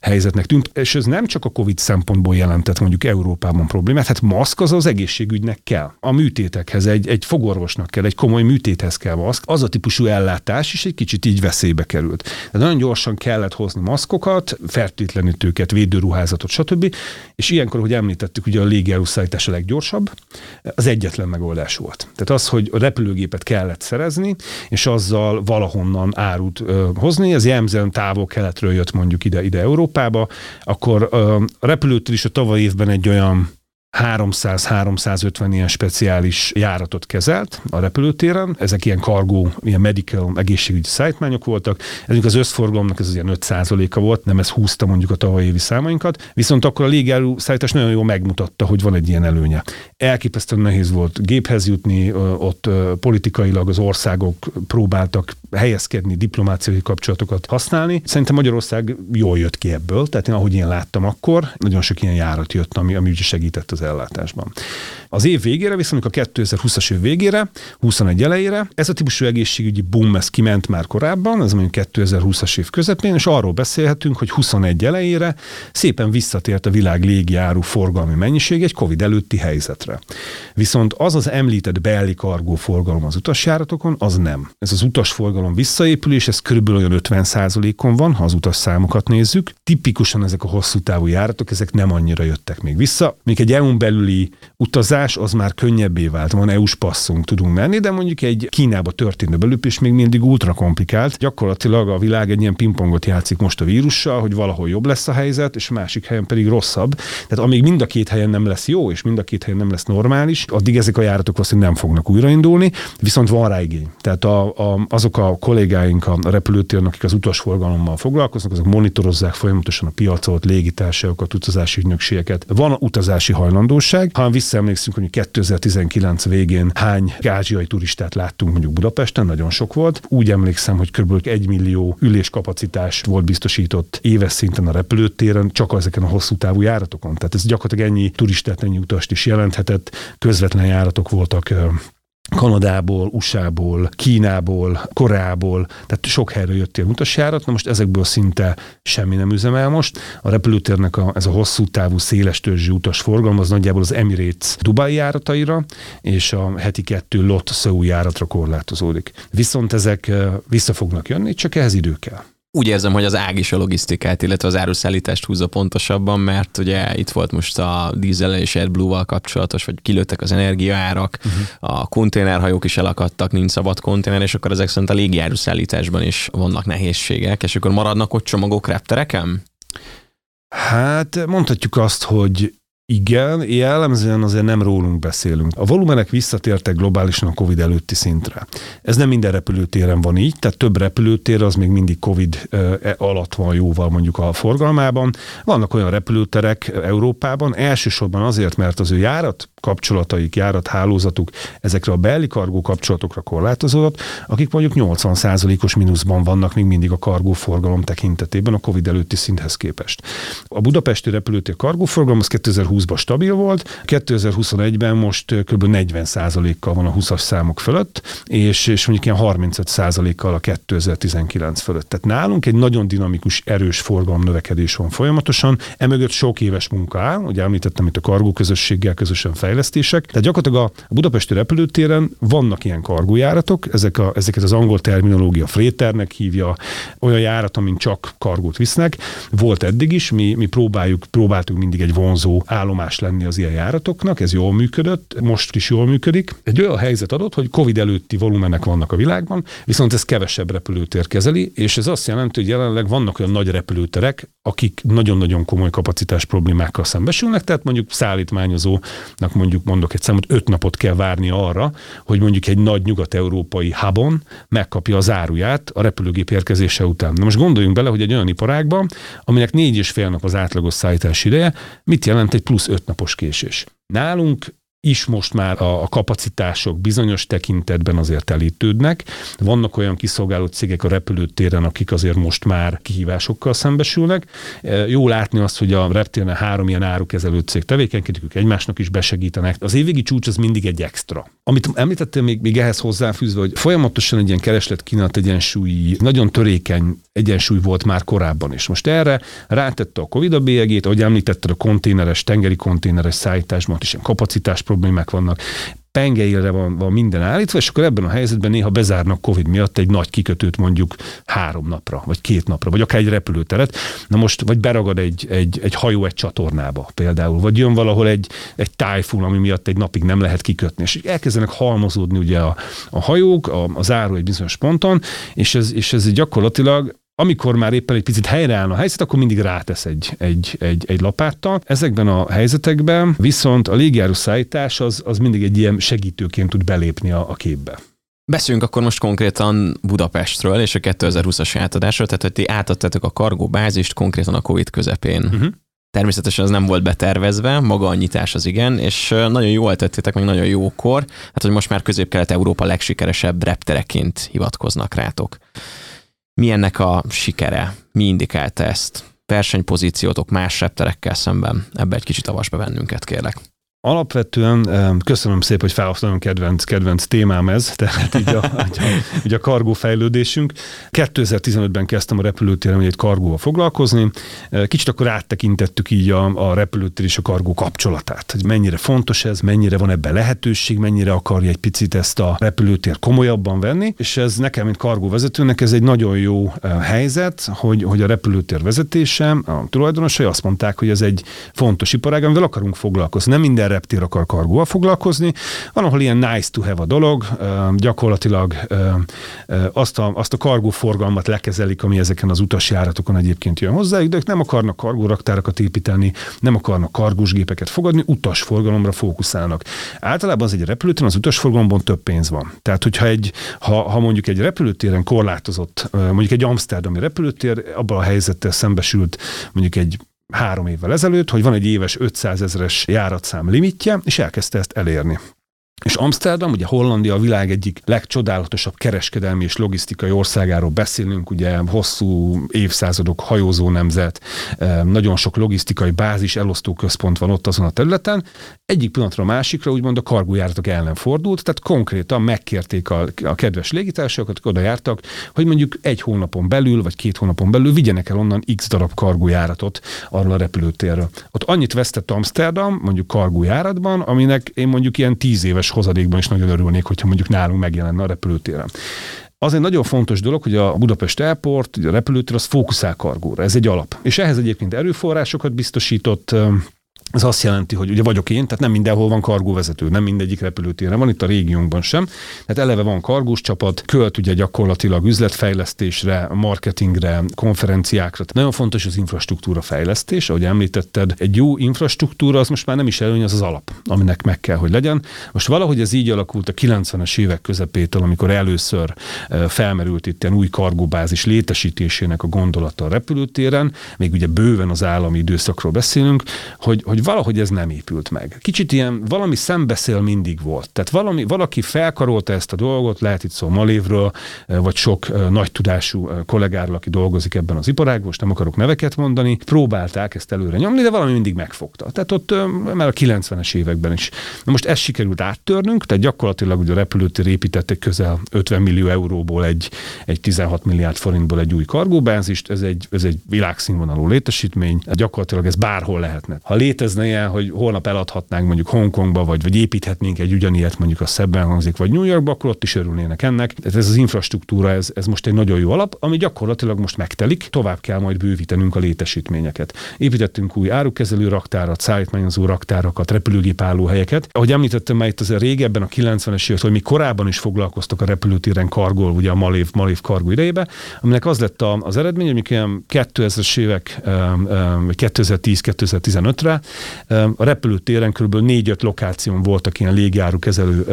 [SPEAKER 1] helyzetnek tűnt, és ez nem csak a Covid szempontból jelentett mondjuk Európában problémát, hát maszk az az egészségügynek kell. A műtétekhez egy, egy fogorvosnak kell, egy komoly műtéthez kell maszk. Az a típusú ellátás is egy kicsit így vesz veszélybe került. De nagyon gyorsan kellett hozni maszkokat, fertőtlenítőket, védőruházatot, stb. És ilyenkor, hogy említettük, ugye a légiáruszállítás a leggyorsabb, az egyetlen megoldás volt. Tehát az, hogy a repülőgépet kellett szerezni, és azzal valahonnan árut ö, hozni, ez jellemzően távol keletről jött mondjuk ide, ide Európába, akkor ö, a repülőtől is a tavaly évben egy olyan 300-350 ilyen speciális járatot kezelt a repülőtéren. Ezek ilyen kargó, ilyen medical egészségügyi szállítmányok voltak. Ezek az összforgalomnak ez az ilyen 5%-a volt, nem ez húzta mondjuk a tavalyi évi számainkat. Viszont akkor a légáru szállítás nagyon jól megmutatta, hogy van egy ilyen előnye. Elképesztően nehéz volt géphez jutni, ott politikailag az országok próbáltak helyezkedni, diplomáciai kapcsolatokat használni. Szerintem Magyarország jól jött ki ebből, tehát én, ahogy én láttam akkor, nagyon sok ilyen járat jött, ami, ami segített az ellátásban. Az év végére, viszont a 2020-as év végére, 21 elejére, ez a típusú egészségügyi boom, ez kiment már korábban, ez mondjuk 2020-as év közepén, és arról beszélhetünk, hogy 21 elejére szépen visszatért a világ légiáru forgalmi mennyiség egy Covid előtti helyzetre. Viszont az az említett belli kargó forgalom az utasjáratokon, az nem. Ez az utasforgalom visszaépülés, ez körülbelül olyan 50 on van, ha az utas számokat nézzük. Tipikusan ezek a hosszú távú járatok, ezek nem annyira jöttek még vissza. Még egy EU-n belüli utazás az már könnyebbé vált. Van EU-s passzunk, tudunk menni, de mondjuk egy Kínába történő belépés még mindig ultra komplikált. Gyakorlatilag a világ egy ilyen pingpongot játszik most a vírussal, hogy valahol jobb lesz a helyzet, és másik helyen pedig rosszabb. Tehát amíg mind a két helyen nem lesz jó, és mind a két helyen nem lesz normális, addig ezek a járatok valószínűleg nem fognak újraindulni, viszont van rá igény. Tehát a, a, azok a kollégáink a repülőtéren, akik az utasforgalommal foglalkoznak, azok monitorozzák folyamatosan a piacot, légitársaságokat, utazási ügynökségeket. Van utazási hajlandóság. Ha visszaemlékszünk, hogy 2019 végén hány ázsiai turistát láttunk mondjuk Budapesten, nagyon sok volt. Úgy emlékszem, hogy kb. 1 millió üléskapacitás volt biztosított éves szinten a repülőtéren, csak ezeken a hosszú távú járatokon. Tehát ez gyakorlatilag ennyi turistát, ennyi utast is jelenthetett. Közvetlen járatok voltak Kanadából, USA-ból, Kínából, Koreából, tehát sok helyre jött ilyen utasjárat, na most ezekből szinte semmi nem üzemel most. A repülőtérnek a, ez a hosszú távú, széles törzsű utasforgalom az nagyjából az Emirates Dubai járataira, és a heti kettő Lot Seoul járatra korlátozódik. Viszont ezek vissza fognak jönni, csak ehhez idő kell.
[SPEAKER 3] Úgy érzem, hogy az ág is a logisztikát, illetve az áruszállítást húzza pontosabban, mert ugye itt volt most a dízel és AirBlue-val kapcsolatos, vagy kilőttek az energiaárak, uh-huh. a konténerhajók is elakadtak, nincs szabad konténer, és akkor ezek szerint a légiáruszállításban is vannak nehézségek, és akkor maradnak ott csomagok reptereken?
[SPEAKER 1] Hát mondhatjuk azt, hogy igen, jellemzően azért nem rólunk beszélünk. A volumenek visszatértek globálisan a COVID előtti szintre. Ez nem minden repülőtéren van így, tehát több repülőtér az még mindig COVID e alatt van jóval mondjuk a forgalmában. Vannak olyan repülőterek Európában, elsősorban azért, mert az ő járat kapcsolataik, járathálózatuk ezekre a belli kargó kapcsolatokra korlátozódott, akik mondjuk 80%-os mínuszban vannak még mindig a kargóforgalom tekintetében a COVID előtti szinthez képest. A budapesti repülőtér kargóforgalom az 2020-ban stabil volt, 2021-ben most kb. 40%-kal van a 20-as számok fölött, és, és mondjuk ilyen 35%-kal a 2019 fölött. Tehát nálunk egy nagyon dinamikus, erős forgalom növekedés van folyamatosan, emögött sok éves munka áll, ugye említettem itt a kargó közösséggel közösen fejlesztünk, fejlesztések. Tehát gyakorlatilag a budapesti repülőtéren vannak ilyen kargójáratok, ezek a, ezeket az angol terminológia fréternek hívja, olyan járat, amin csak kargót visznek. Volt eddig is, mi, mi próbáljuk, próbáltuk mindig egy vonzó állomás lenni az ilyen járatoknak, ez jól működött, most is jól működik. Egy olyan helyzet adott, hogy Covid előtti volumenek vannak a világban, viszont ez kevesebb repülőtér kezeli, és ez azt jelenti, hogy jelenleg vannak olyan nagy repülőterek, akik nagyon-nagyon komoly kapacitás problémákkal szembesülnek, tehát mondjuk szállítmányozónak mondjuk mondok egy számot, öt napot kell várni arra, hogy mondjuk egy nagy nyugat-európai hubon megkapja az áruját a repülőgép érkezése után. Na most gondoljunk bele, hogy egy olyan iparágban, aminek négy és fél nap az átlagos szállítás ideje, mit jelent egy plusz öt napos késés? Nálunk is most már a, kapacitások bizonyos tekintetben azért elítődnek. Vannak olyan kiszolgáló cégek a repülőtéren, akik azért most már kihívásokkal szembesülnek. Jó látni azt, hogy a reptéren három ilyen árukezelő cég tevékenykedik, ők egymásnak is besegítenek. Az évvégi csúcs az mindig egy extra. Amit említettem még, még ehhez hozzáfűzve, hogy folyamatosan egy ilyen kereslet-kínálat egyensúlyi, nagyon törékeny egyensúly volt már korábban is. Most erre rátette a Covid a bélyegét, ahogy említetted, a konténeres, tengeri konténeres szállításban is ilyen kapacitás problémák vannak pengeire van, van minden állítva, és akkor ebben a helyzetben néha bezárnak Covid miatt egy nagy kikötőt mondjuk három napra, vagy két napra, vagy akár egy repülőteret. Na most, vagy beragad egy, egy, egy hajó egy csatornába például, vagy jön valahol egy, egy tájfun, ami miatt egy napig nem lehet kikötni, és elkezdenek halmozódni ugye a, a hajók, a, az áru egy bizonyos ponton, és ez, és ez gyakorlatilag amikor már éppen egy picit helyreáll a helyzet, akkor mindig rátesz egy, egy, egy, egy lapáttal. Ezekben a helyzetekben viszont a légjáros szállítás az, az mindig egy ilyen segítőként tud belépni a, a képbe.
[SPEAKER 3] Beszéljünk akkor most konkrétan Budapestről és a 2020-as átadásról, tehát hogy ti átadtátok a kargó bázist konkrétan a COVID közepén. Uh-huh. Természetesen ez nem volt betervezve, maga a nyitás az igen, és nagyon jól tettétek, meg nagyon jókor, hát hogy most már Közép-Kelet-Európa legsikeresebb reptereként hivatkoznak rátok. Mi ennek a sikere? Mi indikálta ezt? Versenypozíciótok más repterekkel szemben? Ebbe egy kicsit avas be bennünket, kérlek.
[SPEAKER 1] Alapvetően köszönöm szépen, hogy felhasználom kedvenc, kedvenc témám ez, tehát így a, a, így a kargó fejlődésünk. 2015-ben kezdtem a repülőtéren egy kargóval foglalkozni. Kicsit akkor áttekintettük így a, a repülőtér és a kargó kapcsolatát, hogy mennyire fontos ez, mennyire van ebben lehetőség, mennyire akarja egy picit ezt a repülőtér komolyabban venni, és ez nekem, mint kargóvezetőnek, ez egy nagyon jó helyzet, hogy, hogy a repülőtér vezetése, a tulajdonosai azt mondták, hogy ez egy fontos iparág, amivel akarunk foglalkozni. Nem minden reptér akar kargóval foglalkozni. Van, ahol ilyen nice to have a dolog, gyakorlatilag azt a, azt a kargóforgalmat lekezelik, ami ezeken az utasjáratokon egyébként jön hozzá, de ők nem akarnak kargóraktárakat építeni, nem akarnak kargósgépeket fogadni, utasforgalomra fókuszálnak. Általában az egy repülőtéren, az utasforgalomban több pénz van. Tehát, hogyha egy, ha, ha mondjuk egy repülőtéren korlátozott, mondjuk egy amsterdami repülőtér, abban a helyzettel szembesült mondjuk egy három évvel ezelőtt, hogy van egy éves 500 ezeres járatszám limitje, és elkezdte ezt elérni. És Amsterdam, ugye Hollandia a világ egyik legcsodálatosabb kereskedelmi és logisztikai országáról beszélünk, ugye hosszú évszázadok hajózó nemzet, eh, nagyon sok logisztikai bázis, elosztó központ van ott azon a területen. Egyik pillanatra a másikra úgymond a kargójáratok ellen fordult, tehát konkrétan megkérték a, a kedves légitársakat, akik oda jártak, hogy mondjuk egy hónapon belül, vagy két hónapon belül vigyenek el onnan x darab kargójáratot arról a repülőtérről. Ott annyit vesztett Amsterdam, mondjuk kargójáratban, aminek én mondjuk ilyen tíz éves hozadékban is nagyon örülnék, hogyha mondjuk nálunk megjelenne a repülőtéren. Az egy nagyon fontos dolog, hogy a Budapest Airport, a repülőtér, az fókuszál kargóra. Ez egy alap. És ehhez egyébként erőforrásokat biztosított, ez azt jelenti, hogy ugye vagyok én, tehát nem mindenhol van kargóvezető, nem mindegyik repülőtéren van, itt a régiónkban sem. Tehát eleve van kargós csapat, költ ugye gyakorlatilag üzletfejlesztésre, marketingre, konferenciákra. Tehát nagyon fontos az infrastruktúra fejlesztés, ahogy említetted. Egy jó infrastruktúra az most már nem is előny, az az alap, aminek meg kell, hogy legyen. Most valahogy ez így alakult a 90-es évek közepétől, amikor először felmerült itt ilyen új kargóbázis létesítésének a gondolata a repülőtéren, még ugye bőven az állami időszakról beszélünk, hogy, hogy valahogy ez nem épült meg. Kicsit ilyen valami szembeszél mindig volt. Tehát valami, valaki felkarolta ezt a dolgot, lehet itt szó Malévről, eh, vagy sok eh, nagy tudású eh, kollégáról, aki dolgozik ebben az iparágban, most nem akarok neveket mondani, próbálták ezt előre nyomni, de valami mindig megfogta. Tehát ott már a 90-es években is. Na most ezt sikerült áttörnünk, tehát gyakorlatilag ugye a repülőtér épített egy közel 50 millió euróból egy, egy 16 milliárd forintból egy új kargóbázist, ez egy, ez egy világszínvonalú létesítmény, gyakorlatilag ez bárhol lehetne. Ha létez létezne ilyen, hogy holnap eladhatnánk mondjuk Hongkongba, vagy, vagy építhetnénk egy ugyanilyet mondjuk a szebben hangzik, vagy New Yorkba, akkor ott is örülnének ennek. Tehát ez az infrastruktúra, ez, ez most egy nagyon jó alap, ami gyakorlatilag most megtelik, tovább kell majd bővítenünk a létesítményeket. Építettünk új árukezelő raktárat, szállítmányozó raktárakat, repülőgépállóhelyeket. Ahogy említettem már itt azért régebben a 90-es évek, hogy mi korábban is foglalkoztak a repülőtéren kargol, ugye a Malév, Malév kargó idejében, aminek az lett az eredmény, hogy 2000-es évek, 2010-2015-re A repülőtéren kb. 4-5 lokáción voltak ilyen légiáru kezelő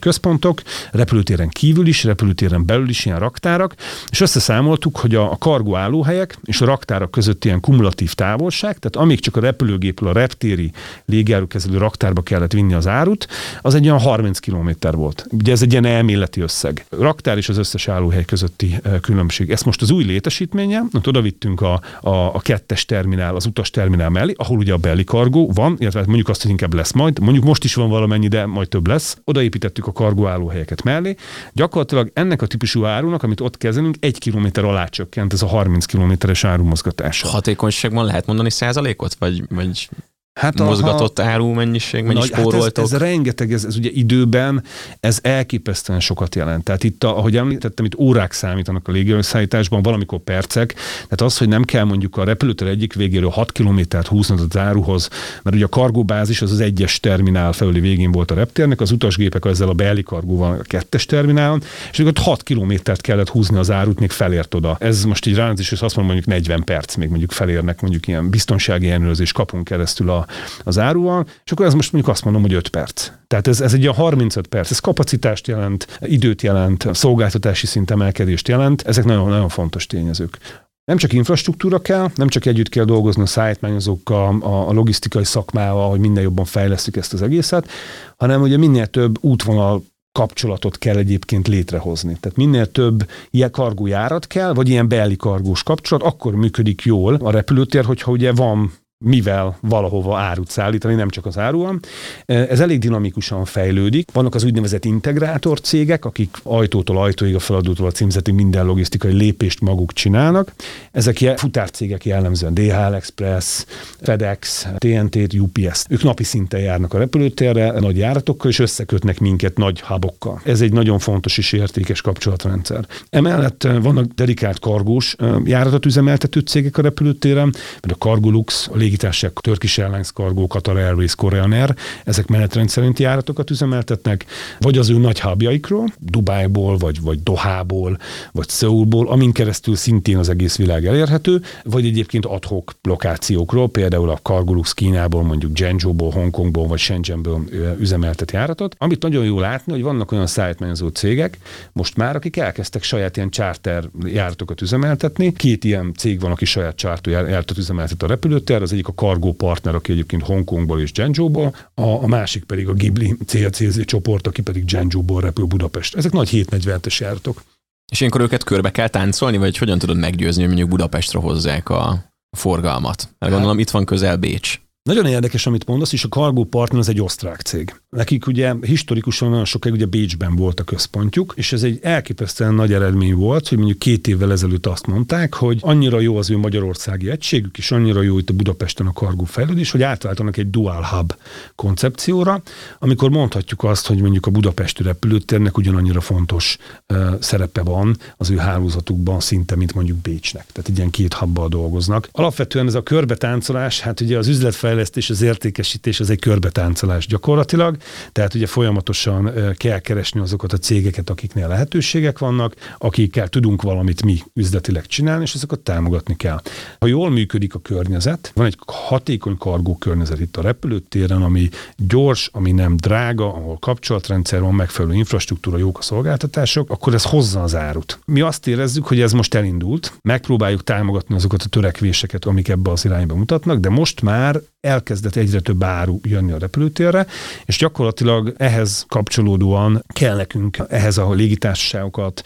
[SPEAKER 1] központok, repülőtéren kívül is, repülőtéren belül is ilyen raktárak, és összeszámoltuk, hogy a, kargó állóhelyek és a raktárak között ilyen kumulatív távolság, tehát amíg csak a repülőgépről a reptéri légiárukezelő raktárba kellett vinni az árut, az egy olyan 30 km volt. Ugye ez egy ilyen elméleti összeg. Raktár és az összes állóhely közötti különbség. Ezt most az új létesítménye, oda vittünk a, a, a kettes terminál, az utas terminál mellé, ahol ugye a belly kargó van, illetve mondjuk azt, hogy inkább lesz majd, mondjuk most is van valamennyi, de majd több lesz. Odaépítettük a kargó állóhelyeket mellé. Gyakorlatilag ennek a típusú árunak, amit ott kezelünk, egy kilométer alá csökkent ez a 30 kilométeres árumozgatása.
[SPEAKER 3] Hatékonyságban lehet mondani százalékot, vagy, vagy Hát mozgatott áru mennyiség, mennyi nagy, spóroltok? Hát
[SPEAKER 1] ez, ez rengeteg, ez, ez ugye időben, ez elképesztően sokat jelent. Tehát itt, a, ahogy említettem, itt órák számítanak a légierőszállításban, valamikor percek. Tehát az, hogy nem kell mondjuk a repülőtér egyik végéről 6 kilométert húznod az áruhoz, mert ugye a kargóbázis az az egyes terminál felüli végén volt a reptérnek, az utasgépek ezzel a beli kargóval a kettes terminálon, és ott 6 kilométert kellett húzni az árut, még felért oda. Ez most így ránzis, és azt mondom, mondjuk 40 perc még mondjuk felérnek, mondjuk ilyen biztonsági ellenőrzés kapunk keresztül a, az áruval, és akkor ez most mondjuk azt mondom, hogy 5 perc. Tehát ez, ez egy ilyen 35 perc, ez kapacitást jelent, időt jelent, szolgáltatási szint emelkedést jelent, ezek nagyon-nagyon fontos tényezők. Nem csak infrastruktúra kell, nem csak együtt kell dolgozni a szállítmányozókkal, a, a logisztikai szakmával, hogy minden jobban fejlesztjük ezt az egészet, hanem ugye minél több útvonal kapcsolatot kell egyébként létrehozni. Tehát minél több ilyen kargójárat kell, vagy ilyen beli kargós kapcsolat, akkor működik jól a repülőtér, hogyha ugye van mivel valahova árut szállítani, nem csak az áruan. Ez elég dinamikusan fejlődik. Vannak az úgynevezett integrátor cégek, akik ajtótól ajtóig a feladatól a címzeti minden logisztikai lépést maguk csinálnak. Ezek futárcégek jellemzően DHL Express, FedEx, TNT, UPS. Ők napi szinten járnak a repülőtérre, nagy járatokkal, és összekötnek minket nagy hubokkal. Ez egy nagyon fontos és értékes kapcsolatrendszer. Emellett vannak dedikált kargós járatot üzemeltető cégek a repülőtéren, mert a Cargolux, a légitársaság Turkish Airlines, Cargo, Qatar Airways, Korean Air, ezek menetrend szerinti járatokat üzemeltetnek, vagy az ő nagy hubjaikról, Dubájból, vagy, vagy Dohából, vagy Seoulból, amin keresztül szintén az egész világ elérhető, vagy egyébként adhok lokációkról, például a Cargolux Kínából, mondjuk Zhengzhouból, Hongkongból, vagy Shenzhenből üzemeltet járatot. Amit nagyon jó látni, hogy vannak olyan szállítmányozó cégek, most már, akik elkezdtek saját ilyen charter járatokat üzemeltetni. Két ilyen cég van, aki saját charter járatot üzemeltet a repülőtér, az egyik a Cargo Partner, aki egyébként Hongkongból és Zhengzhouból, a, a másik pedig a Ghibli CLCZ csoport, aki pedig Zhengzhouból repül Budapest. Ezek nagy 740-es járatok.
[SPEAKER 3] És ilyenkor őket körbe kell táncolni, vagy hogyan tudod meggyőzni, hogy mondjuk Budapestre hozzák a forgalmat? Mert gondolom itt van közel Bécs.
[SPEAKER 1] Nagyon érdekes, amit mondasz, és a Cargo Partner az egy osztrák cég. Nekik ugye historikusan nagyon sokáig ugye Bécsben volt a központjuk, és ez egy elképesztően nagy eredmény volt, hogy mondjuk két évvel ezelőtt azt mondták, hogy annyira jó az ő magyarországi egységük, és annyira jó itt a Budapesten a Cargo fejlődés, hogy átváltanak egy dual hub koncepcióra, amikor mondhatjuk azt, hogy mondjuk a budapesti repülőtérnek ugyanannyira fontos uh, szerepe van az ő hálózatukban szinte, mint mondjuk Bécsnek. Tehát ilyen két hubbal dolgoznak. Alapvetően ez a körbetáncolás, hát ugye az üzletfejlődés fejlesztés, az értékesítés az egy körbetáncolás gyakorlatilag, tehát ugye folyamatosan kell keresni azokat a cégeket, akiknél lehetőségek vannak, akikkel tudunk valamit mi üzletileg csinálni, és azokat támogatni kell. Ha jól működik a környezet, van egy hatékony kargó környezet itt a repülőtéren, ami gyors, ami nem drága, ahol kapcsolatrendszer van, megfelelő infrastruktúra, jók a szolgáltatások, akkor ez hozza az árut. Mi azt érezzük, hogy ez most elindult, megpróbáljuk támogatni azokat a törekvéseket, amik ebbe az irányba mutatnak, de most már elkezdett egyre több áru jönni a repülőtérre, és gyakorlatilag ehhez kapcsolódóan kell nekünk ehhez a légitársaságokat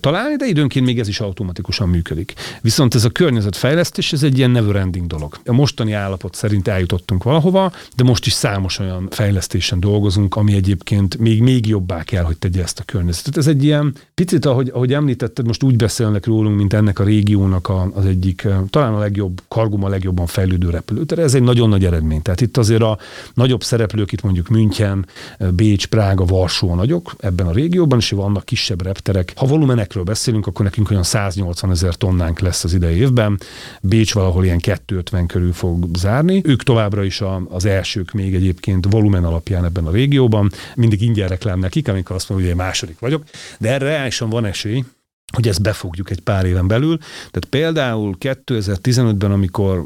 [SPEAKER 1] találni, de időnként még ez is automatikusan működik. Viszont ez a környezetfejlesztés, ez egy ilyen never ending dolog. A mostani állapot szerint eljutottunk valahova, de most is számos olyan fejlesztésen dolgozunk, ami egyébként még, még jobbá kell, hogy tegye ezt a környezetet. Ez egy ilyen picit, ahogy, ahogy említetted, most úgy beszélnek rólunk, mint ennek a régiónak a, az egyik, talán a legjobb, kargum a legjobban fejlődő repülőtere. Ez egy nagyon nagy eredmény. Tehát itt azért a nagyobb szereplők, itt mondjuk München, Bécs, Prága, Varsó nagyok ebben a régióban, és vannak kisebb repterek. Ha volumenekről beszélünk, akkor nekünk olyan 180 ezer tonnánk lesz az idei évben. Bécs valahol ilyen 250 körül fog zárni. Ők továbbra is a, az elsők még egyébként volumen alapján ebben a régióban. Mindig ingyen reklám nekik, amikor azt mondom, hogy én második vagyok. De erre reálisan van esély, hogy ezt befogjuk egy pár éven belül. Tehát például 2015-ben, amikor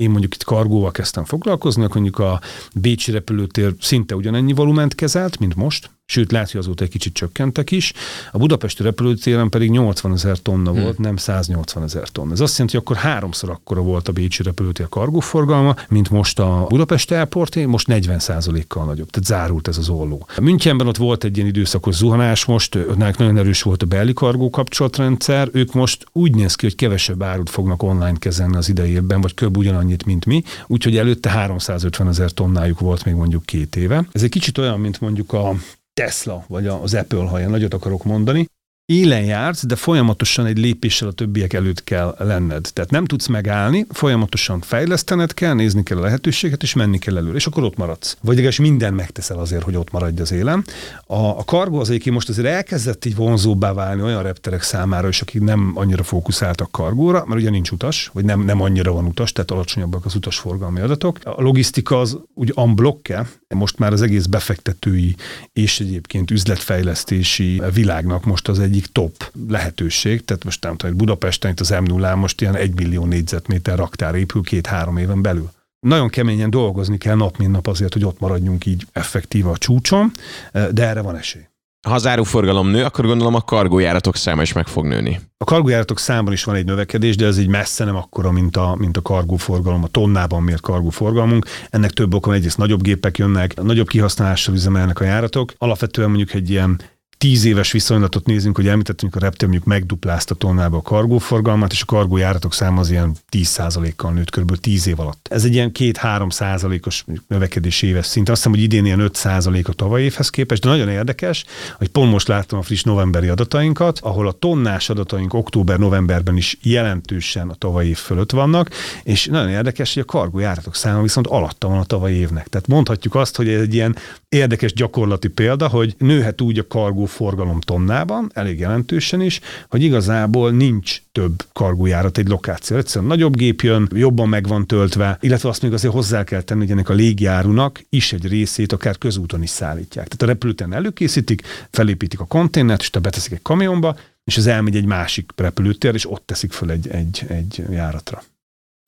[SPEAKER 1] én mondjuk itt kargóval kezdtem foglalkozni, akkor mondjuk a Bécsi repülőtér szinte ugyanennyi volument kezelt, mint most, sőt lehet, hogy azóta egy kicsit csökkentek is. A budapesti repülőtéren pedig 80 ezer tonna hmm. volt, nem 180 ezer tonna. Ez azt jelenti, hogy akkor háromszor akkora volt a Bécsi repülőtér kargóforgalma, mint most a Budapest Airporté, most 40 kal nagyobb. Tehát zárult ez az olló. Münchenben ott volt egy ilyen időszakos zuhanás, most önnek nagyon erős volt a belli kargó kapcsolatrendszer, ők most úgy néz ki, hogy kevesebb árut fognak online kezelni az idei évben, vagy kb. ugyanannyit, mint mi, úgyhogy előtte 350 ezer tonnájuk volt még mondjuk két éve. Ez egy kicsit olyan, mint mondjuk a Tesla, vagy az Apple, ha ilyen nagyot akarok mondani, élen jársz, de folyamatosan egy lépéssel a többiek előtt kell lenned. Tehát nem tudsz megállni, folyamatosan fejlesztened kell, nézni kell a lehetőséget, és menni kell előre, és akkor ott maradsz. Vagy legalábbis minden megteszel azért, hogy ott maradj az élen. A, a kargo az egyébként most azért elkezdett így vonzóbbá válni olyan repterek számára, és akik nem annyira fókuszáltak kargóra, mert ugye nincs utas, vagy nem, nem annyira van utas, tehát alacsonyabbak az utasforgalmi adatok. A logisztika az úgy unblokke, most már az egész befektetői és egyébként üzletfejlesztési világnak most az egyik top lehetőség. Tehát most nem tudom, Budapesten itt az m 0 most ilyen 1 millió négyzetméter raktár épül két-három éven belül. Nagyon keményen dolgozni kell nap mint nap azért, hogy ott maradjunk így effektíve a csúcson, de erre van esély.
[SPEAKER 3] Ha az áruforgalom nő, akkor gondolom a kargójáratok száma is meg fog nőni.
[SPEAKER 1] A kargójáratok számban is van egy növekedés, de ez így messze nem akkora, mint a, mint a kargóforgalom, a tonnában mért kargóforgalmunk. Ennek több oka, egyrészt nagyobb gépek jönnek, nagyobb kihasználással üzemelnek a járatok. Alapvetően mondjuk egy ilyen tíz éves viszonylatot nézünk, hogy említettünk, a Reptil mondjuk megduplázta tonnába a kargóforgalmat, és a kargójáratok száma az ilyen 10%-kal nőtt kb. 10 év alatt. Ez egy ilyen 2-3 százalékos növekedés éves szint. Azt hiszem, hogy idén ilyen 5 százalék a tavaly évhez képest, de nagyon érdekes, hogy pont most láttam a friss novemberi adatainkat, ahol a tonnás adataink október-novemberben is jelentősen a tavaly év fölött vannak, és nagyon érdekes, hogy a kargójáratok száma viszont alatta van a tavaly évnek. Tehát mondhatjuk azt, hogy ez egy ilyen érdekes gyakorlati példa, hogy nőhet úgy a kargó forgalom tonnában, elég jelentősen is, hogy igazából nincs több kargójárat egy lokáció. Egyszerűen nagyobb gép jön, jobban meg van töltve, illetve azt még azért hozzá kell tenni, hogy ennek a légjárunak is egy részét akár közúton is szállítják. Tehát a repülőten előkészítik, felépítik a konténert, és te beteszik egy kamionba, és az elmegy egy másik repülőtér, és ott teszik föl egy, egy, egy járatra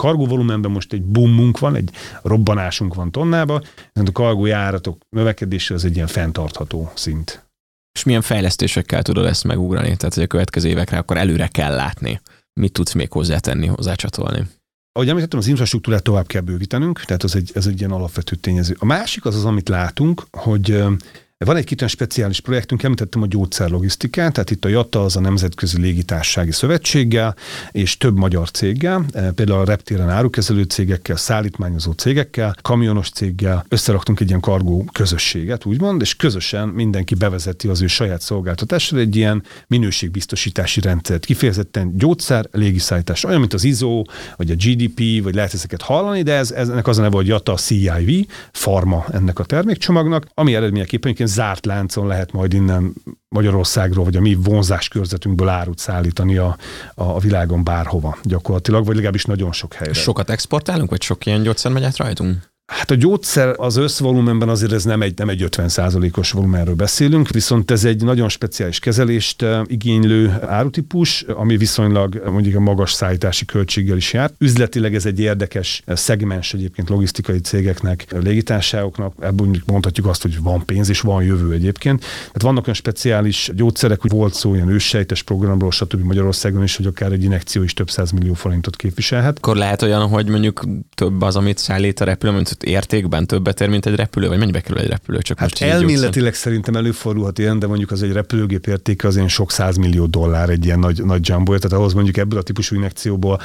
[SPEAKER 1] kargó volumenben most egy boomunk van, egy robbanásunk van tonnába, a kargó járatok növekedése az egy ilyen fenntartható szint.
[SPEAKER 3] És milyen fejlesztésekkel tudod ezt megugrani? Tehát, hogy a következő évekre akkor előre kell látni. Mit tudsz még hozzátenni, hozzácsatolni?
[SPEAKER 1] Ahogy említettem, az infrastruktúrát tovább kell bővítenünk, tehát ez egy, ez egy ilyen alapvető tényező. A másik az az, amit látunk, hogy van egy kitűnő speciális projektünk, említettem a gyógyszerlogisztikát, tehát itt a JATA az a Nemzetközi Légitársági Szövetséggel és több magyar céggel, eh, például a reptéren árukezelő cégekkel, szállítmányozó cégekkel, kamionos céggel összeraktunk egy ilyen kargó közösséget, úgymond, és közösen mindenki bevezeti az ő saját szolgáltatásra egy ilyen minőségbiztosítási rendszert, kifejezetten gyógyszer, légiszállítás, olyan, mint az ISO, vagy a GDP, vagy lehet ezeket hallani, de ez, ennek az a neve, hogy JATA CIV, farma ennek a termékcsomagnak, ami eredményeképpen zárt láncon lehet majd innen Magyarországról, vagy a mi vonzás körzetünkből árut szállítani a, a világon bárhova gyakorlatilag, vagy legalábbis nagyon sok helyre.
[SPEAKER 3] Sokat exportálunk, vagy sok ilyen gyógyszer megy át rajtunk?
[SPEAKER 1] Hát a gyógyszer az összvolumenben azért ez nem egy, nem egy 50% os volumenről beszélünk, viszont ez egy nagyon speciális kezelést igénylő árutípus, ami viszonylag mondjuk a magas szállítási költséggel is jár. Üzletileg ez egy érdekes szegmens egyébként logisztikai cégeknek, légitársaságoknak, ebből mondhatjuk azt, hogy van pénz és van jövő egyébként. Tehát vannak olyan speciális gyógyszerek, hogy volt szó ilyen őssejtes programról, stb. Magyarországon is, hogy akár egy injekció is több millió forintot képviselhet.
[SPEAKER 3] Akkor lehet olyan, hogy mondjuk több az, amit szállít a repülő, mint értékben többet ér, mint egy repülő, vagy mennyibe kerül egy repülő?
[SPEAKER 1] Csak hát elméletileg szerintem előfordulhat ilyen, de mondjuk az egy repülőgép értéke az ilyen sok százmillió dollár egy ilyen nagy, nagy jumbo tehát ahhoz mondjuk ebből a típusú injekcióból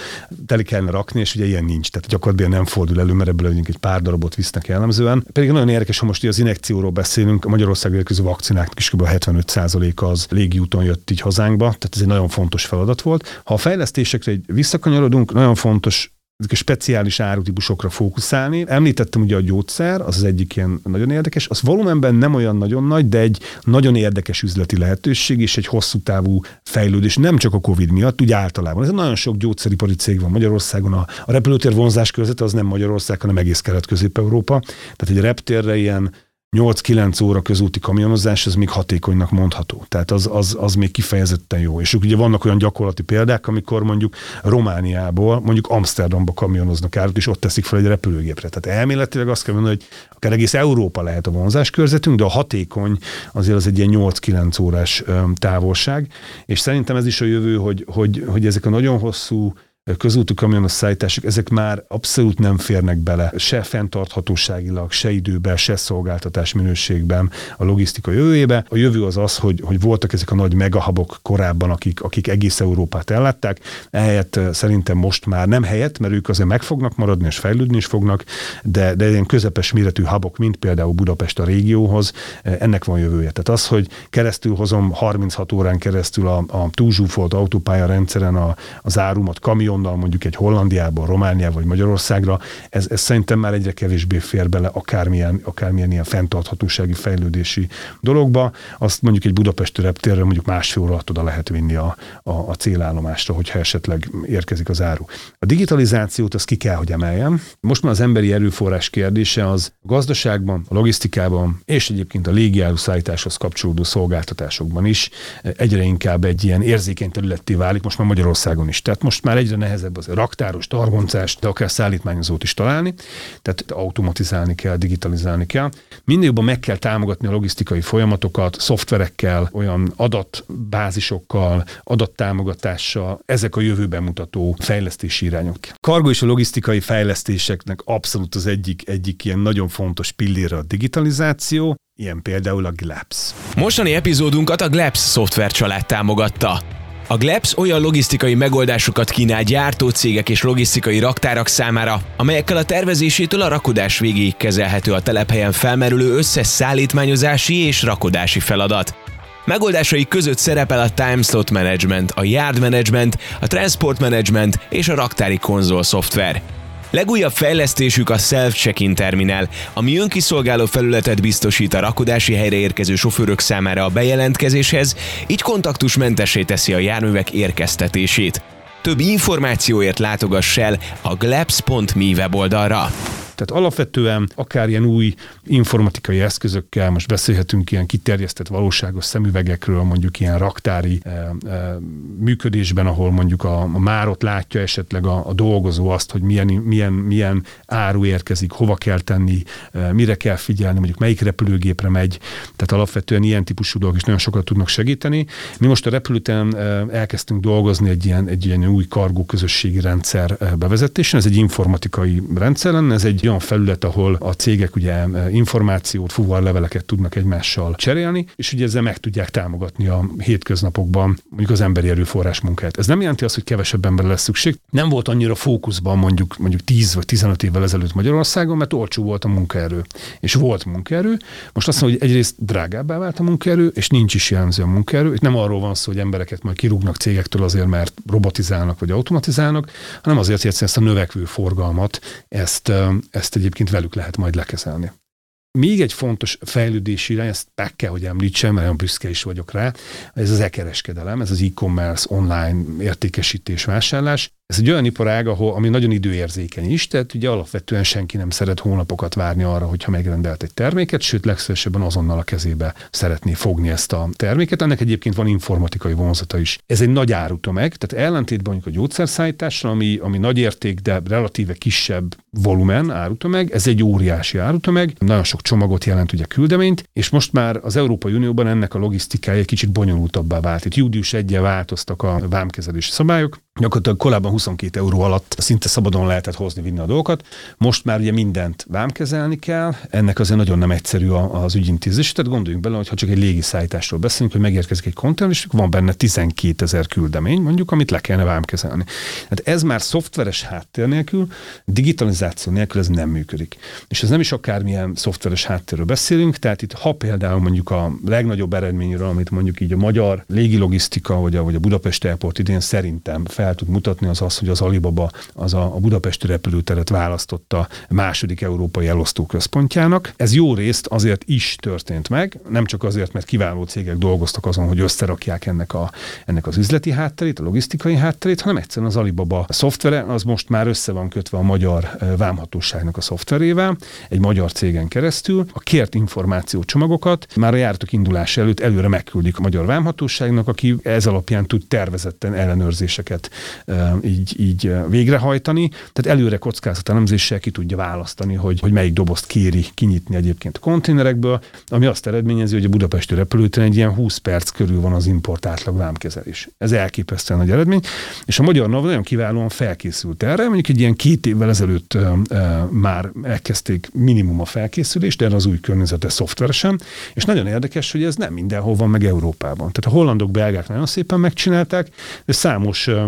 [SPEAKER 1] teli kellene rakni, és ugye ilyen nincs. Tehát gyakorlatilag nem fordul elő, mert ebből egy pár darabot visznek jellemzően. Pedig nagyon érdekes, ha most az injekcióról beszélünk, a Magyarország érkező vakcináknak is kb. 75% az légiúton jött így hazánkba, tehát ez egy nagyon fontos feladat volt. Ha a fejlesztésekre egy visszakanyarodunk, nagyon fontos speciális árutípusokra fókuszálni. Említettem ugye a gyógyszer, az az egyik ilyen nagyon érdekes, az volumenben nem olyan nagyon nagy, de egy nagyon érdekes üzleti lehetőség és egy hosszú távú fejlődés, nem csak a Covid miatt, úgy általában. Ez nagyon sok gyógyszeripari cég van Magyarországon, a, a repülőtér vonzás körzete az nem Magyarország, hanem egész Kelet-Közép-Európa. Tehát egy reptérre ilyen 8-9 óra közúti kamionozás, ez még hatékonynak mondható. Tehát az, az, az még kifejezetten jó. És ugye vannak olyan gyakorlati példák, amikor mondjuk Romániából mondjuk Amsterdamba kamionoznak árut, és ott teszik fel egy repülőgépre. Tehát elméletileg azt kell mondani, hogy akár egész Európa lehet a vonzás körzetünk, de a hatékony azért az egy ilyen 8-9 órás távolság. És szerintem ez is a jövő, hogy, hogy, hogy ezek a nagyon hosszú közúti kamionos szállítások, ezek már abszolút nem férnek bele, se fenntarthatóságilag, se időben, se szolgáltatás minőségben a logisztika jövőjébe. A jövő az az, hogy, hogy voltak ezek a nagy megahabok korábban, akik, akik egész Európát ellátták, ehelyett szerintem most már nem helyett, mert ők azért meg fognak maradni és fejlődni is fognak, de, de ilyen közepes méretű habok, mint például Budapest a régióhoz, ennek van jövője. Tehát az, hogy keresztül hozom 36 órán keresztül a, a túlzsúfolt autópálya rendszeren a, az árumat kamion kamionnal mondjuk egy Hollandiába, Romániába vagy Magyarországra, ez, ez szerintem már egyre kevésbé fér bele akármilyen, akármilyen ilyen fenntarthatósági fejlődési dologba. Azt mondjuk egy budapesti reptérre mondjuk másfél óra oda lehet vinni a, a, a célállomásra, hogyha esetleg érkezik az áru. A digitalizációt az ki kell, hogy emeljem. Most már az emberi erőforrás kérdése az a gazdaságban, a logisztikában és egyébként a légiáruszállításhoz kapcsolódó szolgáltatásokban is egyre inkább egy ilyen érzékeny területté válik, most már Magyarországon is. Tehát most már egyre nehezebb az raktáros, targoncás, de akár szállítmányozót is találni. Tehát automatizálni kell, digitalizálni kell. Minél jobban meg kell támogatni a logisztikai folyamatokat, szoftverekkel, olyan adatbázisokkal, adattámogatással, ezek a jövőben mutató fejlesztési irányok. Kargo és a logisztikai fejlesztéseknek abszolút az egyik, egyik ilyen nagyon fontos pillére a digitalizáció, ilyen például a GLAPS.
[SPEAKER 2] Mostani epizódunkat a GLAPS szoftvercsalád támogatta. A Glebs olyan logisztikai megoldásokat kínál gyártócégek és logisztikai raktárak számára, amelyekkel a tervezésétől a rakodás végéig kezelhető a telephelyen felmerülő összes szállítmányozási és rakodási feladat. Megoldásai között szerepel a Timeslot Management, a Yard Management, a Transport Management és a raktári konzol szoftver. Legújabb fejlesztésük a Self-Check-in terminál, ami önkiszolgáló felületet biztosít a rakodási helyre érkező sofőrök számára a bejelentkezéshez, így kontaktusmentessé teszi a járművek érkeztetését. Több információért látogass el a glebs.me weboldalra.
[SPEAKER 1] Tehát alapvetően akár ilyen új informatikai eszközökkel, most beszélhetünk ilyen kiterjesztett valóságos szemüvegekről, mondjuk ilyen raktári e, e, működésben, ahol mondjuk a, a márot látja esetleg a, a dolgozó azt, hogy milyen, milyen, milyen áru érkezik, hova kell tenni, e, mire kell figyelni, mondjuk melyik repülőgépre megy. Tehát alapvetően ilyen típusú dolgok is nagyon sokat tudnak segíteni. Mi most a repülőten elkezdtünk dolgozni egy ilyen, egy ilyen új kargó közösségi rendszer bevezetésén. Ez egy informatikai rendszer lenne, ez egy olyan felület, ahol a cégek ugye e, információt, fuvarleveleket tudnak egymással cserélni, és ugye ezzel meg tudják támogatni a hétköznapokban mondjuk az emberi erőforrás munkát. Ez nem jelenti azt, hogy kevesebb emberre lesz szükség. Nem volt annyira fókuszban mondjuk, mondjuk 10 vagy 15 évvel ezelőtt Magyarországon, mert olcsó volt a munkaerő. És volt munkaerő. Most azt mondom, hogy egyrészt drágábbá vált a munkaerő, és nincs is jellemző a munkaerő. Itt nem arról van szó, hogy embereket majd kirúgnak cégektől azért, mert robotizálnak vagy automatizálnak, hanem azért, hogy ezt a növekvő forgalmat, ezt, ezt egyébként velük lehet majd lekezelni. Még egy fontos fejlődési irány, ezt meg kell, hogy említsem, mert olyan büszke is vagyok rá, ez az e-kereskedelem, ez az e-commerce, online értékesítés, vásárlás. Ez egy olyan iparág, ahol, ami nagyon időérzékeny is, tehát ugye alapvetően senki nem szeret hónapokat várni arra, hogyha megrendelt egy terméket, sőt legszívesebben azonnal a kezébe szeretné fogni ezt a terméket. Ennek egyébként van informatikai vonzata is. Ez egy nagy árutomeg, tehát ellentétben mondjuk a gyógyszerszállítással, ami, ami nagy érték, de relatíve kisebb volumen árutomeg, ez egy óriási árutomeg, nagyon sok csomagot jelent ugye küldeményt, és most már az Európai Unióban ennek a logisztikája kicsit bonyolultabbá vált. Itt július 1 változtak a vámkezelési szabályok, gyakorlatilag korábban 22 euró alatt szinte szabadon lehetett hozni, vinni a dolgokat. Most már ugye mindent vámkezelni kell, ennek azért nagyon nem egyszerű az ügyintézés. Tehát gondoljunk bele, hogy ha csak egy légiszállításról beszélünk, hogy megérkezik egy konténer, és van benne 12 ezer küldemény, mondjuk, amit le kellene vámkezelni. Hát ez már szoftveres háttér nélkül, digitalizáció nélkül ez nem működik. És ez nem is akármilyen szoftveres háttérről beszélünk, tehát itt ha például mondjuk a legnagyobb eredményről, amit mondjuk így a magyar légilogisztika vagy a, vagy a Budapest Airport idén szerintem fel el tud mutatni, az az, hogy az Alibaba az a, a budapesti repülőteret választotta második európai elosztó központjának. Ez jó részt azért is történt meg, nem csak azért, mert kiváló cégek dolgoztak azon, hogy összerakják ennek, a, ennek az üzleti hátterét, a logisztikai hátterét, hanem egyszerűen az Alibaba szoftvere az most már össze van kötve a magyar vámhatóságnak a szoftverével, egy magyar cégen keresztül. A kért információcsomagokat már a járatok indulása előtt előre megküldik a magyar vámhatóságnak, aki ez alapján tud tervezetten ellenőrzéseket így, így végrehajtani. Tehát előre elemzéssel ki tudja választani, hogy, hogy melyik dobozt kéri kinyitni egyébként a konténerekből, ami azt eredményezi, hogy a budapesti repülőtéren egy ilyen 20 perc körül van az import átlag vámkezelés. Ez elképesztően nagy eredmény, és a magyar NAV nagyon kiválóan felkészült erre, mondjuk egy ilyen két évvel ezelőtt uh, uh, már elkezdték minimum a felkészülést, de az új környezete szoftveresen, és nagyon érdekes, hogy ez nem mindenhol van meg Európában. Tehát a hollandok, belgák nagyon szépen megcsinálták, de számos uh,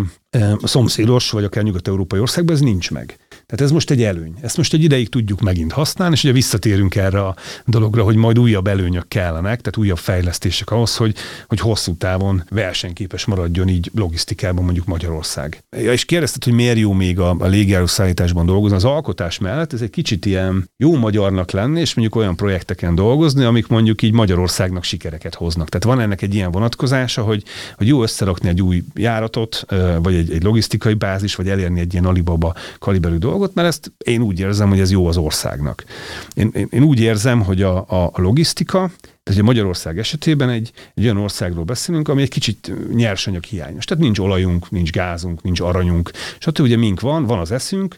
[SPEAKER 1] szomszédos, vagy akár nyugat-európai országban ez nincs meg. Tehát ez most egy előny. Ezt most egy ideig tudjuk megint használni, és ugye visszatérünk erre a dologra, hogy majd újabb előnyök kellenek, tehát újabb fejlesztések ahhoz, hogy, hogy hosszú távon versenyképes maradjon így logisztikában mondjuk Magyarország. Ja, és kérdezted, hogy miért jó még a, a légijárószállításban dolgozni. Az alkotás mellett ez egy kicsit ilyen jó magyarnak lenni, és mondjuk olyan projekteken dolgozni, amik mondjuk így Magyarországnak sikereket hoznak. Tehát van ennek egy ilyen vonatkozása, hogy, hogy jó összerakni egy új járatot, vagy egy, egy logisztikai bázis, vagy elérni egy ilyen Alibaba kaliberű dolgot, mert ezt én úgy érzem, hogy ez jó az országnak. Én, én, én úgy érzem, hogy a, a, a logisztika, tehát ugye Magyarország esetében egy, egy olyan országról beszélünk, ami egy kicsit nyersanyag hiányos. Tehát nincs olajunk, nincs gázunk, nincs aranyunk, stb. ugye mink van, van az eszünk,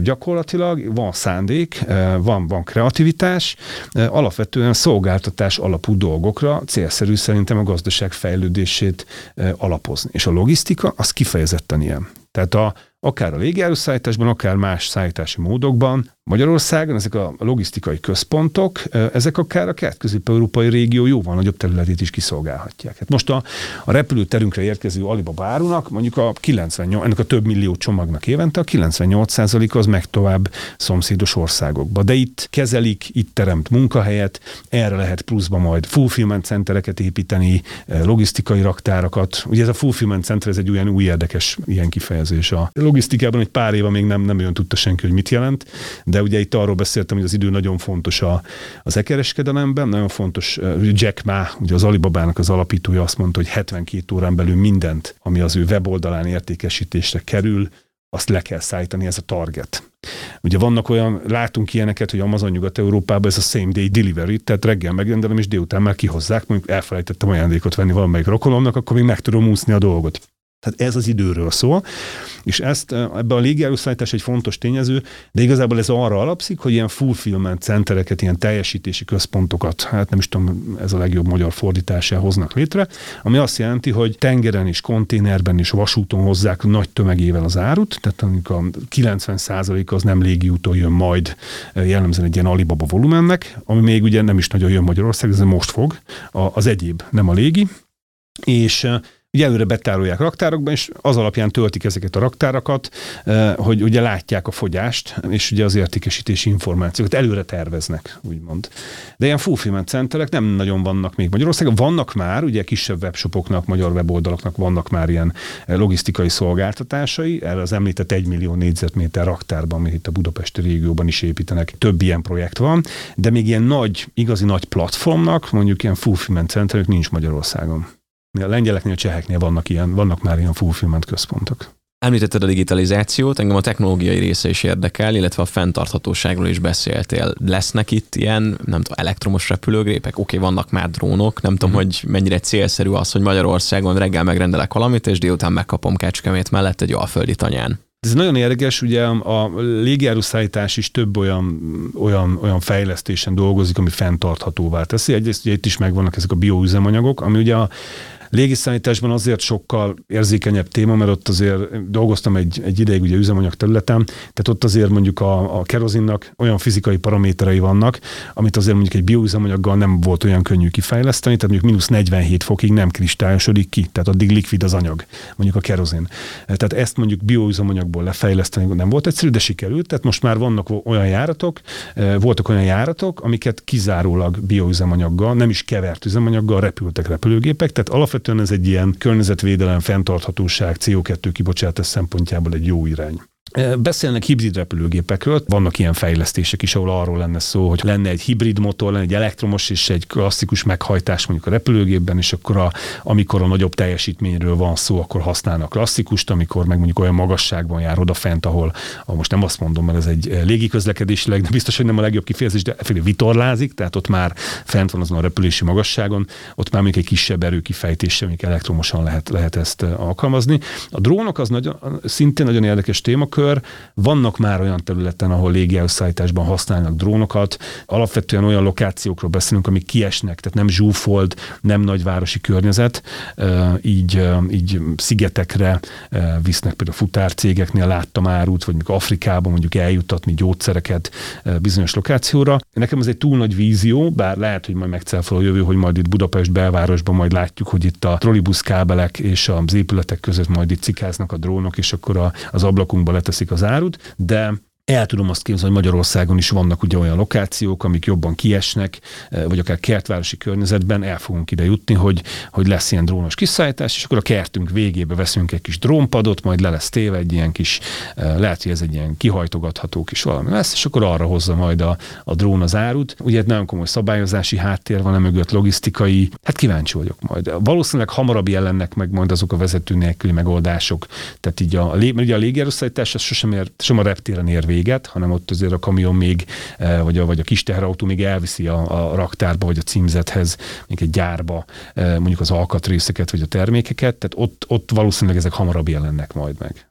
[SPEAKER 1] gyakorlatilag van szándék, van, van kreativitás, alapvetően szolgáltatás alapú dolgokra célszerű szerintem a gazdaság fejlődését alapozni. És a logisztika az kifejezetten ilyen. Tehát a, akár a légiáruszállításban, akár más szállítási módokban. Magyarországon ezek a logisztikai központok, ezek akár a kelet-közép-európai régió jóval nagyobb területét is kiszolgálhatják. Hát most a, a repülőterünkre érkező Alibaba árunak, mondjuk a 98, ennek a több millió csomagnak évente a 98% az meg tovább szomszédos országokba. De itt kezelik, itt teremt munkahelyet, erre lehet pluszba majd fulfillment centereket építeni, logisztikai raktárakat. Ugye ez a fulfillment center, ez egy olyan új érdekes ilyen kifejezés a logisztikában egy pár éve még nem, nem olyan tudta senki, hogy mit jelent, de ugye itt arról beszéltem, hogy az idő nagyon fontos a, az e-kereskedelemben, nagyon fontos, Jack Ma, ugye az Alibabának az alapítója azt mondta, hogy 72 órán belül mindent, ami az ő weboldalán értékesítésre kerül, azt le kell szállítani, ez a target. Ugye vannak olyan, látunk ilyeneket, hogy Amazon Nyugat-Európában ez a same day delivery, tehát reggel megrendelem, és délután már kihozzák, mondjuk elfelejtettem ajándékot venni valamelyik rokonomnak, akkor még meg tudom úszni a dolgot. Tehát ez az időről szól, és ezt ebben a légijárószállítás egy fontos tényező, de igazából ez arra alapszik, hogy ilyen fulfillment centereket, ilyen teljesítési központokat, hát nem is tudom, ez a legjobb magyar fordításá hoznak létre, ami azt jelenti, hogy tengeren és konténerben és vasúton hozzák nagy tömegével az árut, tehát amikor a 90% az nem légiúton jön majd jellemzően egy ilyen alibaba volumennek, ami még ugye nem is nagyon jön Magyarország, ez most fog, az egyéb, nem a légi, és ugye előre betárolják raktárokban, és az alapján töltik ezeket a raktárakat, eh, hogy ugye látják a fogyást, és ugye az értékesítési információkat előre terveznek, úgymond. De ilyen fulfillment centerek nem nagyon vannak még Magyarországon. Vannak már, ugye kisebb webshopoknak, magyar weboldalaknak vannak már ilyen eh, logisztikai szolgáltatásai, erre az említett egy millió négyzetméter raktárban, amit itt a budapesti régióban is építenek, több ilyen projekt van, de még ilyen nagy, igazi nagy platformnak, mondjuk ilyen fulfillment centerek nincs Magyarországon. A lengyeleknél, a cseheknél vannak, ilyen, vannak már ilyen fulfillment központok.
[SPEAKER 3] Említetted a digitalizációt, engem a technológiai része is érdekel, illetve a fenntarthatóságról is beszéltél. Lesznek itt ilyen, nem tudom, elektromos repülőgépek? Oké, okay, vannak már drónok, nem tudom, mm. hogy mennyire célszerű az, hogy Magyarországon reggel megrendelek valamit, és délután megkapom Kecskemét mellett egy alföldi tanyán.
[SPEAKER 1] Ez nagyon érdekes, ugye a légijáruszállítás is több olyan, olyan, olyan fejlesztésen dolgozik, ami fenntarthatóvá teszi. Egyrészt ugye itt is megvannak ezek a bioüzemanyagok, ami ugye a Légiszállításban azért sokkal érzékenyebb téma, mert ott azért dolgoztam egy, egy ideig ugye üzemanyag területen, tehát ott azért mondjuk a, a kerozinnak olyan fizikai paraméterei vannak, amit azért mondjuk egy bioüzemanyaggal nem volt olyan könnyű kifejleszteni, tehát mondjuk mínusz 47 fokig nem kristályosodik ki, tehát addig likvid az anyag, mondjuk a kerozin. Tehát ezt mondjuk bioüzemanyagból lefejleszteni nem volt egyszerű, de sikerült, tehát most már vannak olyan járatok, eh, voltak olyan járatok, amiket kizárólag bioüzemanyaggal, nem is kevert üzemanyaggal repültek repülőgépek, tehát alapvetően alapvetően ez egy ilyen környezetvédelem, fenntarthatóság, CO2 kibocsátás szempontjából egy jó irány. Beszélnek hibrid repülőgépekről, vannak ilyen fejlesztések is, ahol arról lenne szó, hogy lenne egy hibrid motor, lenne egy elektromos és egy klasszikus meghajtás mondjuk a repülőgépben, és akkor a, amikor a nagyobb teljesítményről van szó, akkor használnak klasszikust, amikor meg mondjuk olyan magasságban jár odafent, ahol, ahol most nem azt mondom, mert ez egy légiközlekedésileg, de biztos, hogy nem a legjobb kifejezés, de fél vitorlázik, tehát ott már fent van azon a repülési magasságon, ott már még egy kisebb erőkifejtéssel, még elektromosan lehet, lehet ezt alkalmazni. A drónok az nagyon, szintén nagyon érdekes témakör, témakör. Vannak már olyan területen, ahol légielszállításban használnak drónokat. Alapvetően olyan lokációkról beszélünk, amik kiesnek, tehát nem zsúfold, nem nagyvárosi környezet, így, így szigetekre visznek például futárcégeknél láttam árut, vagy mondjuk Afrikában mondjuk eljutatni gyógyszereket bizonyos lokációra. Nekem ez egy túl nagy vízió, bár lehet, hogy majd megcáfol a jövő, hogy majd itt Budapest belvárosban majd látjuk, hogy itt a trollibuszkábelek és az épületek között majd itt cikáznak a drónok, és akkor a, az ablakunkba letesz teszik az árut, de el tudom azt képzelni, hogy Magyarországon is vannak ugye olyan lokációk, amik jobban kiesnek, eh, vagy akár kertvárosi környezetben el fogunk ide jutni, hogy, hogy lesz ilyen drónos kiszállítás, és akkor a kertünk végébe veszünk egy kis drónpadot, majd le lesz téve egy ilyen kis, eh, lehet, hogy ez egy ilyen kihajtogatható kis valami lesz, és akkor arra hozza majd a, a drón az árut. Ugye nagyon komoly szabályozási háttér van, mögött logisztikai, hát kíváncsi vagyok majd. Valószínűleg hamarabb jelennek meg majd azok a vezető nélküli megoldások. Tehát így a, ugye a légierőszállítás, sosem, ér, sem a reptéren ér véget, hanem ott azért a kamion még, eh, vagy a, vagy a kis teherautó még elviszi a, a raktárba, vagy a címzethez, még egy gyárba eh, mondjuk az alkatrészeket, vagy a termékeket, tehát ott, ott valószínűleg ezek hamarabb jelennek majd meg.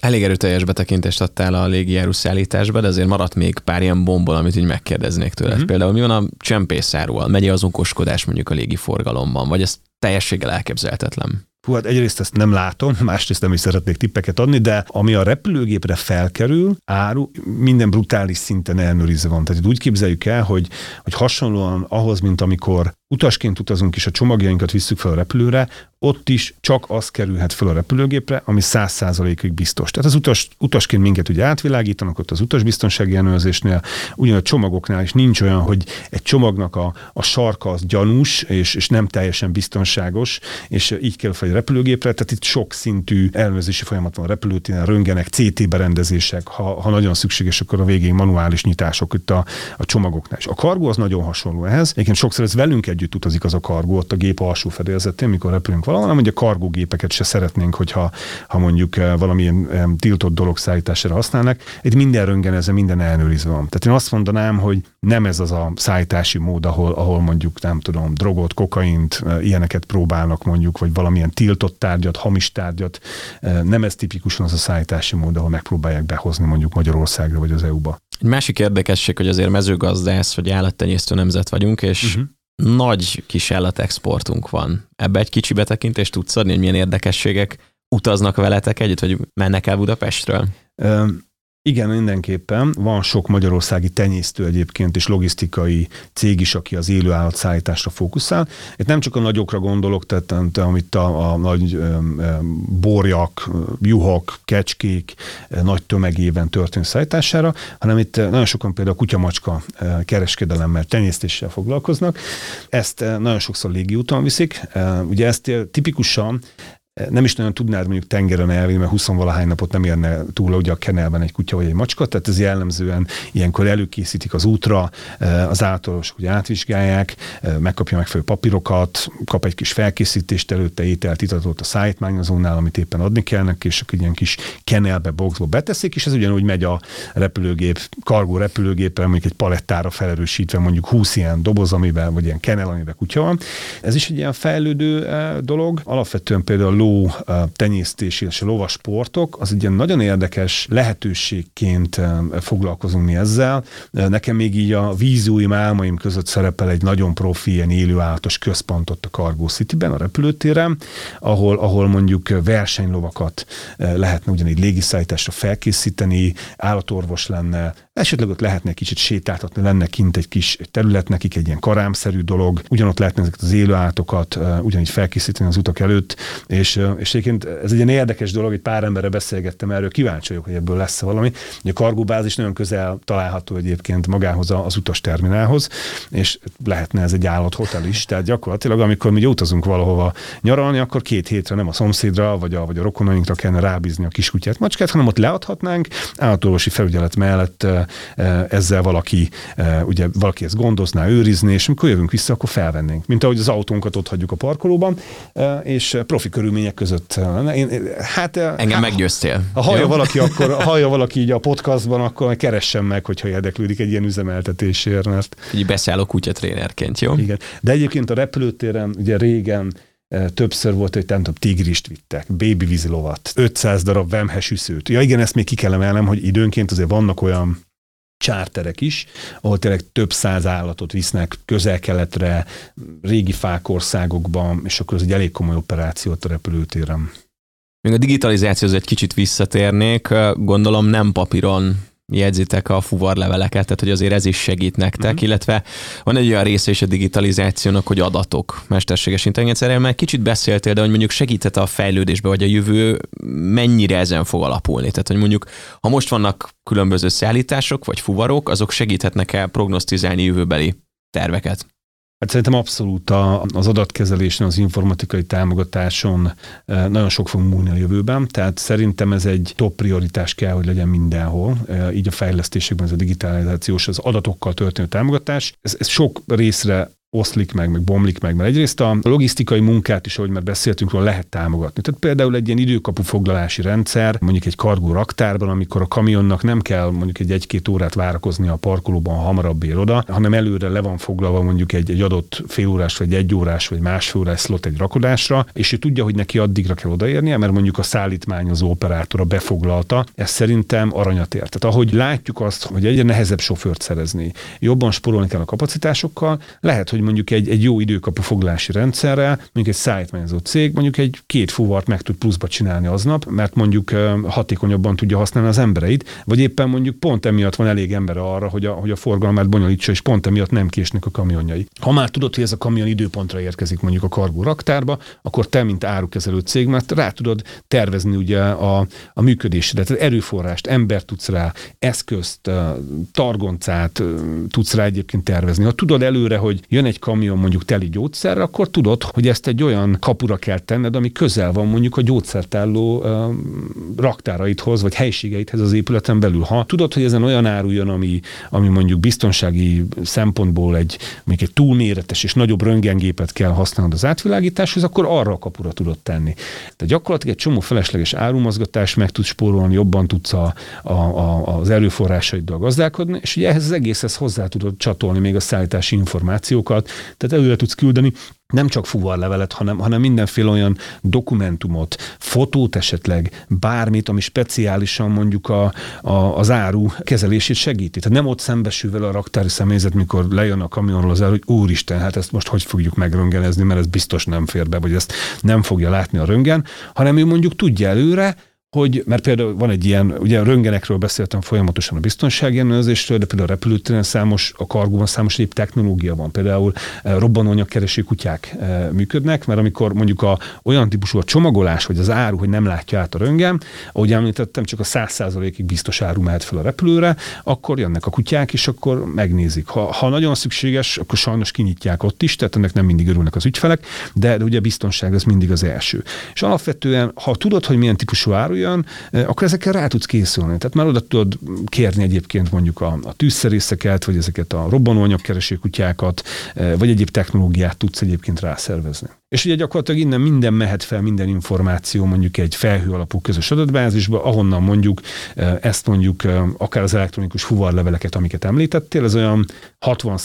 [SPEAKER 3] Elég erőteljes betekintést adtál a légijáru szállításba, de azért maradt még pár ilyen bombol, amit így megkérdeznék tőled. Uh-huh. Például mi van a csempészáróval? Megy az okoskodás mondjuk a légi forgalomban, vagy ez teljességgel elképzelhetetlen?
[SPEAKER 1] Hú, hát egyrészt ezt nem látom, másrészt nem is szeretnék tippeket adni, de ami a repülőgépre felkerül, áru, minden brutális szinten elnőrizve van. Tehát úgy képzeljük el, hogy, hogy hasonlóan ahhoz, mint amikor utasként utazunk és a csomagjainkat visszük fel a repülőre, ott is csak az kerülhet fel a repülőgépre, ami száz százalékig biztos. Tehát az utas, utasként minket ugye átvilágítanak ott az utasbiztonsági ellenőrzésnél, ugyan a csomagoknál is nincs olyan, hogy egy csomagnak a, a sarka az gyanús, és, és nem teljesen biztonságos, és így kell fel a repülőgépre, tehát itt sok szintű ellenőrzési folyamat van a repülőtéren, röngenek, CT berendezések, ha, ha nagyon szükséges, akkor a végén manuális nyitások itt a, a csomagoknál. És a kargó az nagyon hasonló ehhez. Egyébként sokszor ez velünk egy együtt utazik az a kargó ott a gép alsó fedélzetén, mikor repülünk valahol, hanem a kargógépeket se szeretnénk, hogyha ha mondjuk eh, valamilyen tiltott dolog szállítására használnak. Itt minden röngenezve, minden ellenőrizve van. Tehát én azt mondanám, hogy nem ez az a szállítási mód, ahol, ahol mondjuk nem tudom, drogot, kokaint, eh, ilyeneket próbálnak mondjuk, vagy valamilyen tiltott tárgyat, hamis tárgyat. Eh, nem ez tipikusan az a szállítási mód, ahol megpróbálják behozni mondjuk Magyarországra vagy az EU-ba.
[SPEAKER 3] Egy másik érdekesség, hogy azért mezőgazdász vagy állattenyésztő nemzet vagyunk, és uh-huh nagy kis exportunk van. Ebbe egy kicsi betekintést tudsz adni, hogy milyen érdekességek utaznak veletek együtt, vagy mennek el Budapestről?
[SPEAKER 1] Igen, mindenképpen. Van sok magyarországi tenyésztő egyébként, és logisztikai cég is, aki az élő állatszállításra fókuszál. Itt nem csak a nagyokra gondolok, tehát amit a, a nagy ö, borjak, juhok, kecskék nagy tömegében történő szállítására, hanem itt nagyon sokan például a kutyamacska kereskedelemmel, tenyésztéssel foglalkoznak. Ezt nagyon sokszor légiúton viszik. Ugye ezt tipikusan nem is nagyon tudnád mondjuk tengeren elvinni, mert 20 valahány napot nem érne túl ugye a kenelben egy kutya vagy egy macska, tehát ez jellemzően ilyenkor előkészítik az útra, eh, az állatorvosok ugye átvizsgálják, eh, megkapja megfelelő papírokat, kap egy kis felkészítést előtte, ételt, itatot a szállítmányozónál, amit éppen adni kell neki, és akkor ilyen kis kenelbe, boxba beteszik, és ez ugyanúgy megy a repülőgép, kargó repülőgépre, mondjuk egy palettára felerősítve mondjuk 20 ilyen doboz, amiben, vagy ilyen kenel, amiben kutya van. Ez is egy ilyen fejlődő eh, dolog. Alapvetően például a ló tenyésztés és a lovas sportok, az egy ilyen nagyon érdekes lehetőségként foglalkozunk mi ezzel. Nekem még így a vízúim álmaim között szerepel egy nagyon profi, ilyen élőállatos központ ott a Cargo City-ben, a repülőtéren, ahol, ahol mondjuk versenylovakat lehetne ugyanígy légiszállításra felkészíteni, állatorvos lenne, esetleg ott lehetne egy kicsit sétáltatni, lenne kint egy kis terület nekik, egy ilyen karámszerű dolog, ugyanott lehetne ezeket az élőállatokat ugyanígy felkészíteni az utak előtt, és és, egyébként ez egy ilyen érdekes dolog, hogy pár emberre beszélgettem erről, kíváncsi vagyok, hogy ebből lesz valami. A kargóbázis nagyon közel található egyébként magához az utas terminálhoz, és lehetne ez egy állathotel is, tehát gyakorlatilag amikor mi utazunk valahova nyaralni, akkor két hétre nem a szomszédra, vagy a, vagy a rokonainkra kellene rábízni a kiskutyát, macskát, hanem ott leadhatnánk, állatorvosi felügyelet mellett ezzel valaki, ugye valaki ezt gondozná, őrizné, és amikor jövünk vissza, akkor felvennénk. Mint ahogy az autónkat ott hagyjuk a parkolóban, és profi körülmények között. Én,
[SPEAKER 3] hát, Engem hát, meggyőztél.
[SPEAKER 1] Ha hallja valaki, akkor, hallja valaki így a podcastban, akkor keressen meg, hogyha érdeklődik egy ilyen üzemeltetésért. Mert...
[SPEAKER 3] Így beszálló kutyatrénerként, jó?
[SPEAKER 1] Igen. De egyébként a repülőtéren ugye régen többször volt, hogy nem tudom, tigrist vittek, baby vízilovat, 500 darab vemhesüszőt. Ja igen, ezt még ki kell emelnem, hogy időnként azért vannak olyan csárterek is, ahol tényleg több száz állatot visznek közel-keletre, régi fák országokban, és akkor ez egy elég komoly operációt a repülőtéren.
[SPEAKER 3] Még a digitalizációhoz egy kicsit visszatérnék, gondolom nem papíron jegyzitek a fuvarleveleket, tehát hogy azért ez is segít nektek, uh-huh. illetve van egy olyan része is a digitalizációnak, hogy adatok, mesterséges intelligencia, mert kicsit beszéltél, de hogy mondjuk segített a fejlődésbe, vagy a jövő mennyire ezen fog alapulni. Tehát, hogy mondjuk, ha most vannak különböző szállítások, vagy fuvarok, azok segíthetnek el prognosztizálni jövőbeli terveket.
[SPEAKER 1] Hát szerintem abszolút az adatkezelésen, az informatikai támogatáson e, nagyon sok fog múlni a jövőben, tehát szerintem ez egy top prioritás kell, hogy legyen mindenhol, e, így a fejlesztésekben ez a digitalizációs, az adatokkal történő támogatás. Ez, ez sok részre oszlik meg, meg bomlik meg, mert egyrészt a logisztikai munkát is, ahogy már beszéltünk róla, lehet támogatni. Tehát például egy ilyen időkapu foglalási rendszer, mondjuk egy kargó raktárban, amikor a kamionnak nem kell mondjuk egy egy-két órát várakozni a parkolóban, ha hamarabb ér oda, hanem előre le van foglalva mondjuk egy, egy adott félórás, vagy egy órás, vagy másfél órás slot egy rakodásra, és ő tudja, hogy neki addigra kell odaérnie, mert mondjuk a szállítmányozó operátora befoglalta, ez szerintem aranyat ért. Tehát ahogy látjuk azt, hogy egyre nehezebb sofőrt szerezni, jobban sporolni kell a kapacitásokkal, lehet, hogy hogy mondjuk egy, egy jó időkapu foglalási rendszerrel, mondjuk egy szállítmányozó cég mondjuk egy két fuvart meg tud pluszba csinálni aznap, mert mondjuk hatékonyabban tudja használni az embereit, vagy éppen mondjuk pont emiatt van elég ember arra, hogy a, hogy a forgalmát bonyolítsa, és pont emiatt nem késnek a kamionjai. Ha már tudod, hogy ez a kamion időpontra érkezik mondjuk a kargó raktárba, akkor te, mint árukezelő cég, mert rá tudod tervezni ugye a, a működésedet, tehát erőforrást, embert tudsz rá, eszközt, targoncát tudsz rá egyébként tervezni. Ha tudod előre, hogy jön egy kamion mondjuk teli gyógyszerre, akkor tudod, hogy ezt egy olyan kapura kell tenned, ami közel van mondjuk a gyógyszertálló uh, raktáraidhoz, vagy helységeidhez az épületen belül. Ha tudod, hogy ezen olyan áru jön, ami, ami mondjuk biztonsági szempontból egy, még egy túlméretes és nagyobb röntgengépet kell használnod az átvilágításhoz, akkor arra a kapura tudod tenni. De gyakorlatilag egy csomó felesleges árumozgatás meg tudsz spórolni, jobban tudsz a, a, a, az erőforrásaiddal gazdálkodni, és ugye ehhez az egészhez hozzá tudod csatolni még a szállítási információkat, adatokat, tehát előre tudsz küldeni, nem csak fuvarlevelet, hanem, hanem mindenféle olyan dokumentumot, fotót esetleg, bármit, ami speciálisan mondjuk a, a, az áru kezelését segíti. Tehát nem ott szembesül vele a raktári személyzet, mikor lejön a kamionról az áru, hogy úristen, hát ezt most hogy fogjuk megröngelezni, mert ez biztos nem fér be, vagy ezt nem fogja látni a röngen, hanem ő mondjuk tudja előre, hogy, mert például van egy ilyen, ugye a röngenekről beszéltem folyamatosan a biztonsági ellenőrzésről, de például a repülőtéren számos, a kargóban számos egyéb technológia van. Például eh, robbanóanyagkereső kutyák eh, működnek, mert amikor mondjuk a, olyan típusú a csomagolás, vagy az áru, hogy nem látja át a röngen, ahogy említettem, csak a száz százalékig biztos áru mehet fel a repülőre, akkor jönnek a kutyák, és akkor megnézik. Ha, ha nagyon szükséges, akkor sajnos kinyitják ott is, tehát ennek nem mindig örülnek az ügyfelek, de, de ugye a biztonság az mindig az első. És alapvetően, ha tudod, hogy milyen típusú áru jön, eh, akkor ezekkel rá tudsz készülni. Tehát már oda tudod kérni egyébként mondjuk a, a tűzszerészeket, vagy ezeket a robbanóanyagkereső kutyákat, eh, vagy egyéb technológiát tudsz egyébként rászervezni. És ugye gyakorlatilag innen minden mehet fel, minden információ mondjuk egy felhő alapú közös adatbázisba, ahonnan mondjuk e, ezt mondjuk akár az elektronikus fuvarleveleket, amiket említettél, ez olyan 60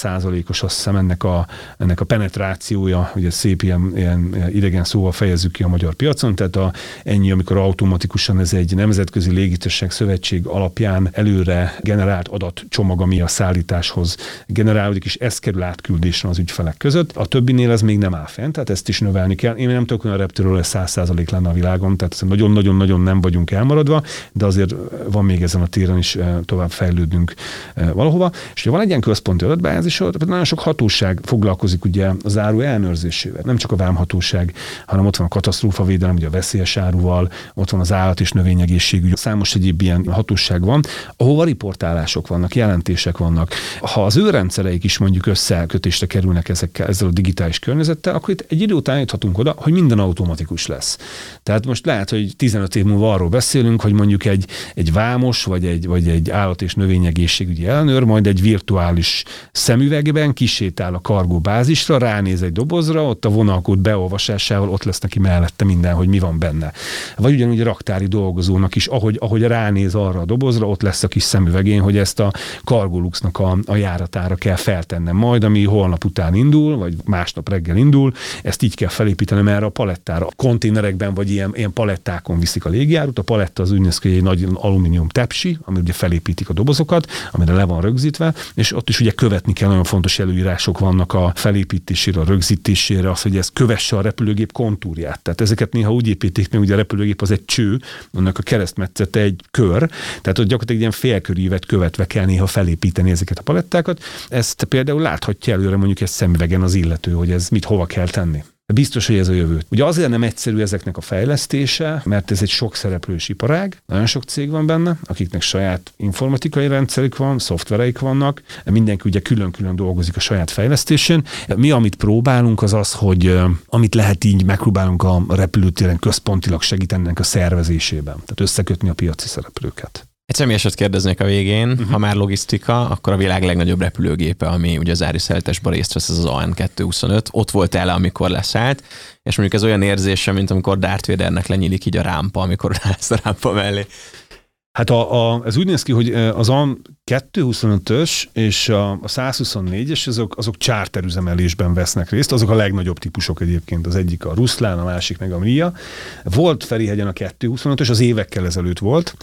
[SPEAKER 1] os azt hiszem ennek a, ennek a penetrációja, ugye szép ilyen, ilyen idegen szóval fejezzük ki a magyar piacon, tehát a, ennyi, amikor automatikus automatikusan ez egy nemzetközi légitársaság szövetség alapján előre generált adatcsomag, ami a szállításhoz generálódik, és ez kerül átküldésre az ügyfelek között. A többinél ez még nem áll fenn, tehát ezt is növelni kell. Én nem tudok olyan reptőről, hogy 100% lenne a világon, tehát nagyon-nagyon-nagyon nem vagyunk elmaradva, de azért van még ezen a téren is eh, tovább fejlődnünk eh, valahova. És van egy ilyen központi adatbázis, nagyon sok hatóság foglalkozik ugye az áru ellenőrzésével. Nem csak a vámhatóság, hanem ott van a katasztrófavédelem, ugye a veszélyes áruval, ott van az állat és növényegészségügy, számos egyéb ilyen hatóság van, ahova riportálások vannak, jelentések vannak. Ha az ő rendszereik is mondjuk összekötésre kerülnek ezekkel, ezzel a digitális környezettel, akkor itt egy idő után juthatunk oda, hogy minden automatikus lesz. Tehát most lehet, hogy 15 év múlva arról beszélünk, hogy mondjuk egy, egy vámos, vagy egy, vagy egy állat és növényegészségügyi ellenőr majd egy virtuális szemüvegben kisétál a kargó bázisra, ránéz egy dobozra, ott a vonalkód beolvasásával ott lesz neki mellette minden, hogy mi van benne. Vagy ugyanúgy a raktári dolgozónak is, ahogy, ahogy ránéz arra a dobozra, ott lesz a kis szemüvegén, hogy ezt a kargoluxnak a, a járatára kell feltennem. Majd, ami holnap után indul, vagy másnap reggel indul, ezt így kell felépítenem erre a palettára. A konténerekben vagy ilyen, ilyen palettákon viszik a légjárut. A paletta az úgy egy nagy alumínium tepsi, ami ugye felépítik a dobozokat, amire le van rögzítve, és ott is ugye követni kell, nagyon fontos előírások vannak a felépítésére, a rögzítésére, az, hogy ez kövesse a repülőgép kontúrját. Tehát ezeket néha úgy építik meg, ugye a repülőgép az egy cső, annak a keresztmetszete egy kör, tehát ott gyakorlatilag ilyen félkörívet követve kell néha felépíteni ezeket a palettákat. Ezt például láthatja előre mondjuk egy szemüvegen az illető, hogy ez mit hova kell tenni. Biztos, hogy ez a jövő. Ugye azért nem egyszerű ezeknek a fejlesztése, mert ez egy sok szereplős iparág, nagyon sok cég van benne, akiknek saját informatikai rendszerük van, szoftvereik vannak, mindenki ugye külön-külön dolgozik a saját fejlesztésén. Mi, amit próbálunk, az az, hogy amit lehet így megpróbálunk a repülőtéren központilag segíteni a szervezésében, tehát összekötni a piaci szereplőket.
[SPEAKER 3] Egy személyeset kérdeznék a végén, uh-huh. ha már logisztika, akkor a világ legnagyobb repülőgépe, ami ugye az áriszállításban részt vesz, ez az AN225. Ott volt el, amikor leszállt, és mondjuk ez olyan érzése, mint amikor Darth Vadernek lenyílik így a rámpa, amikor rász a rámpa mellé.
[SPEAKER 1] Hát a, a, ez úgy néz ki, hogy az a 225-ös és a, a 124-es, azok, azok charterüzemelésben vesznek részt, azok a legnagyobb típusok egyébként, az egyik a Ruszlán, a másik meg a Mria. Volt Ferihegyen a 225-ös, az évekkel ezelőtt volt,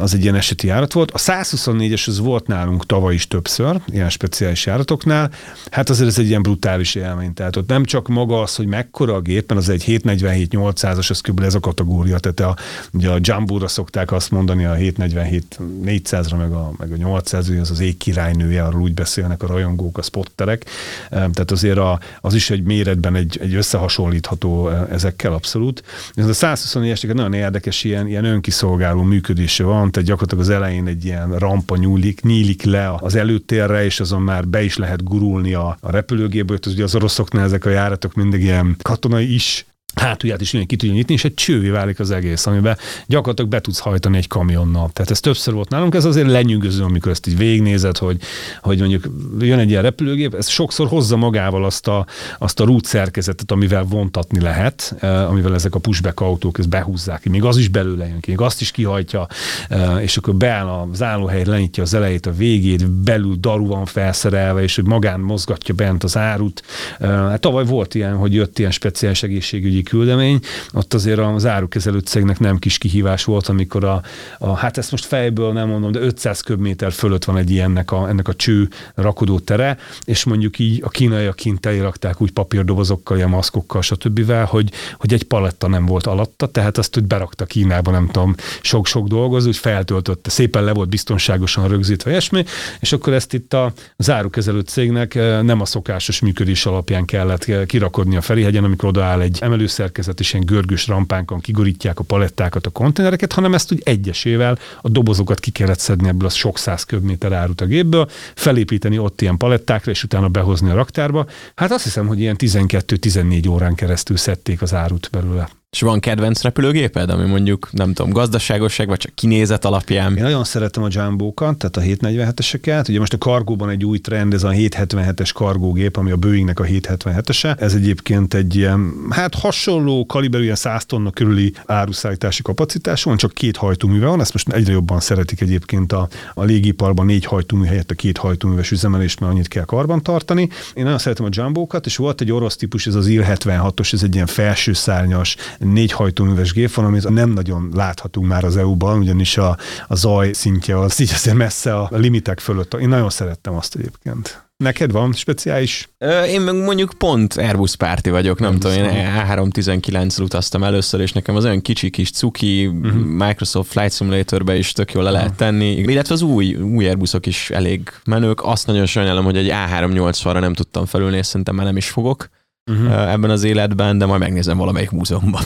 [SPEAKER 1] az egy ilyen eseti járat volt. A 124-es az volt nálunk tavaly is többször, ilyen speciális járatoknál. Hát azért ez egy ilyen brutális élmény, tehát ott nem csak maga az, hogy mekkora a gép, mert az egy 747-800-as, az kb. ez a kategória, tehát a, ugye a Jumbo-ra szokták azt mondani, a 747 400-ra, meg a, meg a 800, az az ég királynője, arról úgy beszélnek a rajongók, a spotterek. Tehát azért a, az is egy méretben egy, egy összehasonlítható ezekkel abszolút. Ez a 124 nagyon érdekes ilyen, ilyen önkiszolgáló működése van, tehát gyakorlatilag az elején egy ilyen rampa nyúlik, nyílik le az előtérre, és azon már be is lehet gurulni a, a repülőgéből. Az ugye az oroszoknál ezek a járatok mindig ilyen katonai is hátulját is ilyen ki tudja nyitni, és egy csővé válik az egész, amiben gyakorlatilag be tudsz hajtani egy kamionnal. Tehát ez többször volt nálunk, ez azért lenyűgöző, amikor ezt így végignézed, hogy, hogy mondjuk jön egy ilyen repülőgép, ez sokszor hozza magával azt a, azt a rút szerkezetet, amivel vontatni lehet, eh, amivel ezek a pushback autók ezt behúzzák ki, még az is belőle jön ki, még azt is kihajtja, eh, és akkor beáll az állóhely, lenyitja az elejét, a végét, belül daru van felszerelve, és hogy magán mozgatja bent az árut. Eh, hát tavaly volt ilyen, hogy jött ilyen speciális egészségügyi küldemény, ott azért az árukezelő cégnek nem kis kihívás volt, amikor a, a, hát ezt most fejből nem mondom, de 500 köbméter fölött van egy ilyennek a, ennek a cső rakodó tere, és mondjuk így a kínaiak kint elrakták úgy papírdobozokkal, ilyen maszkokkal, stb., hogy, hogy egy paletta nem volt alatta, tehát azt úgy berakta Kínába, nem tudom, sok-sok dolgozó, úgy feltöltötte, szépen le volt biztonságosan rögzítve, ilyesmi, és akkor ezt itt a zárukezelő cégnek eh, nem a szokásos működés alapján kellett eh, kirakodni a Ferihegyen, amikor odaáll egy emelő szerkezet, és ilyen görgős rampánkon kigorítják a palettákat, a konténereket, hanem ezt úgy egyesével a dobozokat ki kellett szedni ebből a sok száz köbméter árut a gépből, felépíteni ott ilyen palettákra, és utána behozni a raktárba. Hát azt hiszem, hogy ilyen 12-14 órán keresztül szedték az árut belőle.
[SPEAKER 3] És van kedvenc repülőgéped, ami mondjuk, nem tudom, gazdaságosság, vagy csak kinézet alapján?
[SPEAKER 1] Én nagyon szeretem a Jumbo-kat, tehát a 747-eseket. Ugye most a kargóban egy új trend, ez a 777-es kargógép, ami a Boeingnek a 777-ese. Ez egyébként egy ilyen, hát hasonló kaliberű, ilyen 100 tonna körüli áruszállítási kapacitású, van, csak két hajtóműve van, ezt most egyre jobban szeretik egyébként a, a légiparban négy hajtómű helyett a két hajtóműves üzemelést, mert annyit kell karban tartani. Én nagyon szeretem a Jumbo-kat, és volt egy orosz típus, ez az IL-76-os, ez egy ilyen felső szárnyas, négy hajtóműves gép van, amit nem nagyon láthatunk már az EU-ban, ugyanis a, a zaj szintje az így azért messze a limitek fölött. Én nagyon szerettem azt egyébként. Neked van speciális?
[SPEAKER 3] Én meg mondjuk pont Airbus párti vagyok, nem Airbus tudom, én A319 utaztam először, és nekem az olyan kicsi kis cuki uh-huh. Microsoft Flight Simulatorbe is tök jól le lehet tenni, illetve az új, új Airbusok is elég menők. Azt nagyon sajnálom, hogy egy A380-ra nem tudtam felülni, és szerintem már nem is fogok uh-huh. ebben az életben, de majd megnézem valamelyik múzeumban.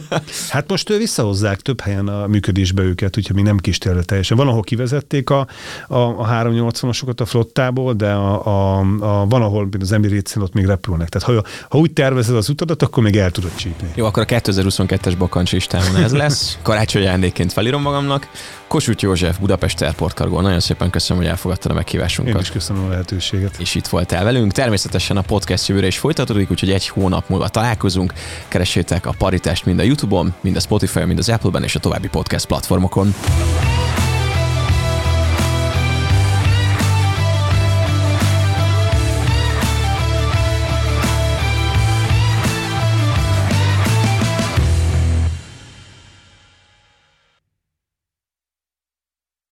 [SPEAKER 1] hát most visszahozzák több helyen a működésbe őket, úgyhogy mi nem kísérlet teljesen. Van, ahol kivezették a, a, a 380-asokat a flottából, de a, a, a, van, ahol az Emirates ott még repülnek. Tehát ha, ha úgy tervezed az utadat, akkor még el tudod csípni.
[SPEAKER 3] Jó, akkor a 2022-es bakancs ez lesz. Karácsony ajándékként felírom magamnak. Kossuth József, Budapest Airport Cargo. Nagyon szépen köszönöm, hogy elfogadtad a meghívásunkat.
[SPEAKER 1] Én is köszönöm a lehetőséget.
[SPEAKER 3] És itt voltál velünk. Természetesen a podcast jövőre is folytatódik, úgyhogy egy hónap múlva találkozunk. Keressétek a paritást mind a YouTube-on, mind a Spotify-on, mind az Apple-ben és a további podcast platformokon.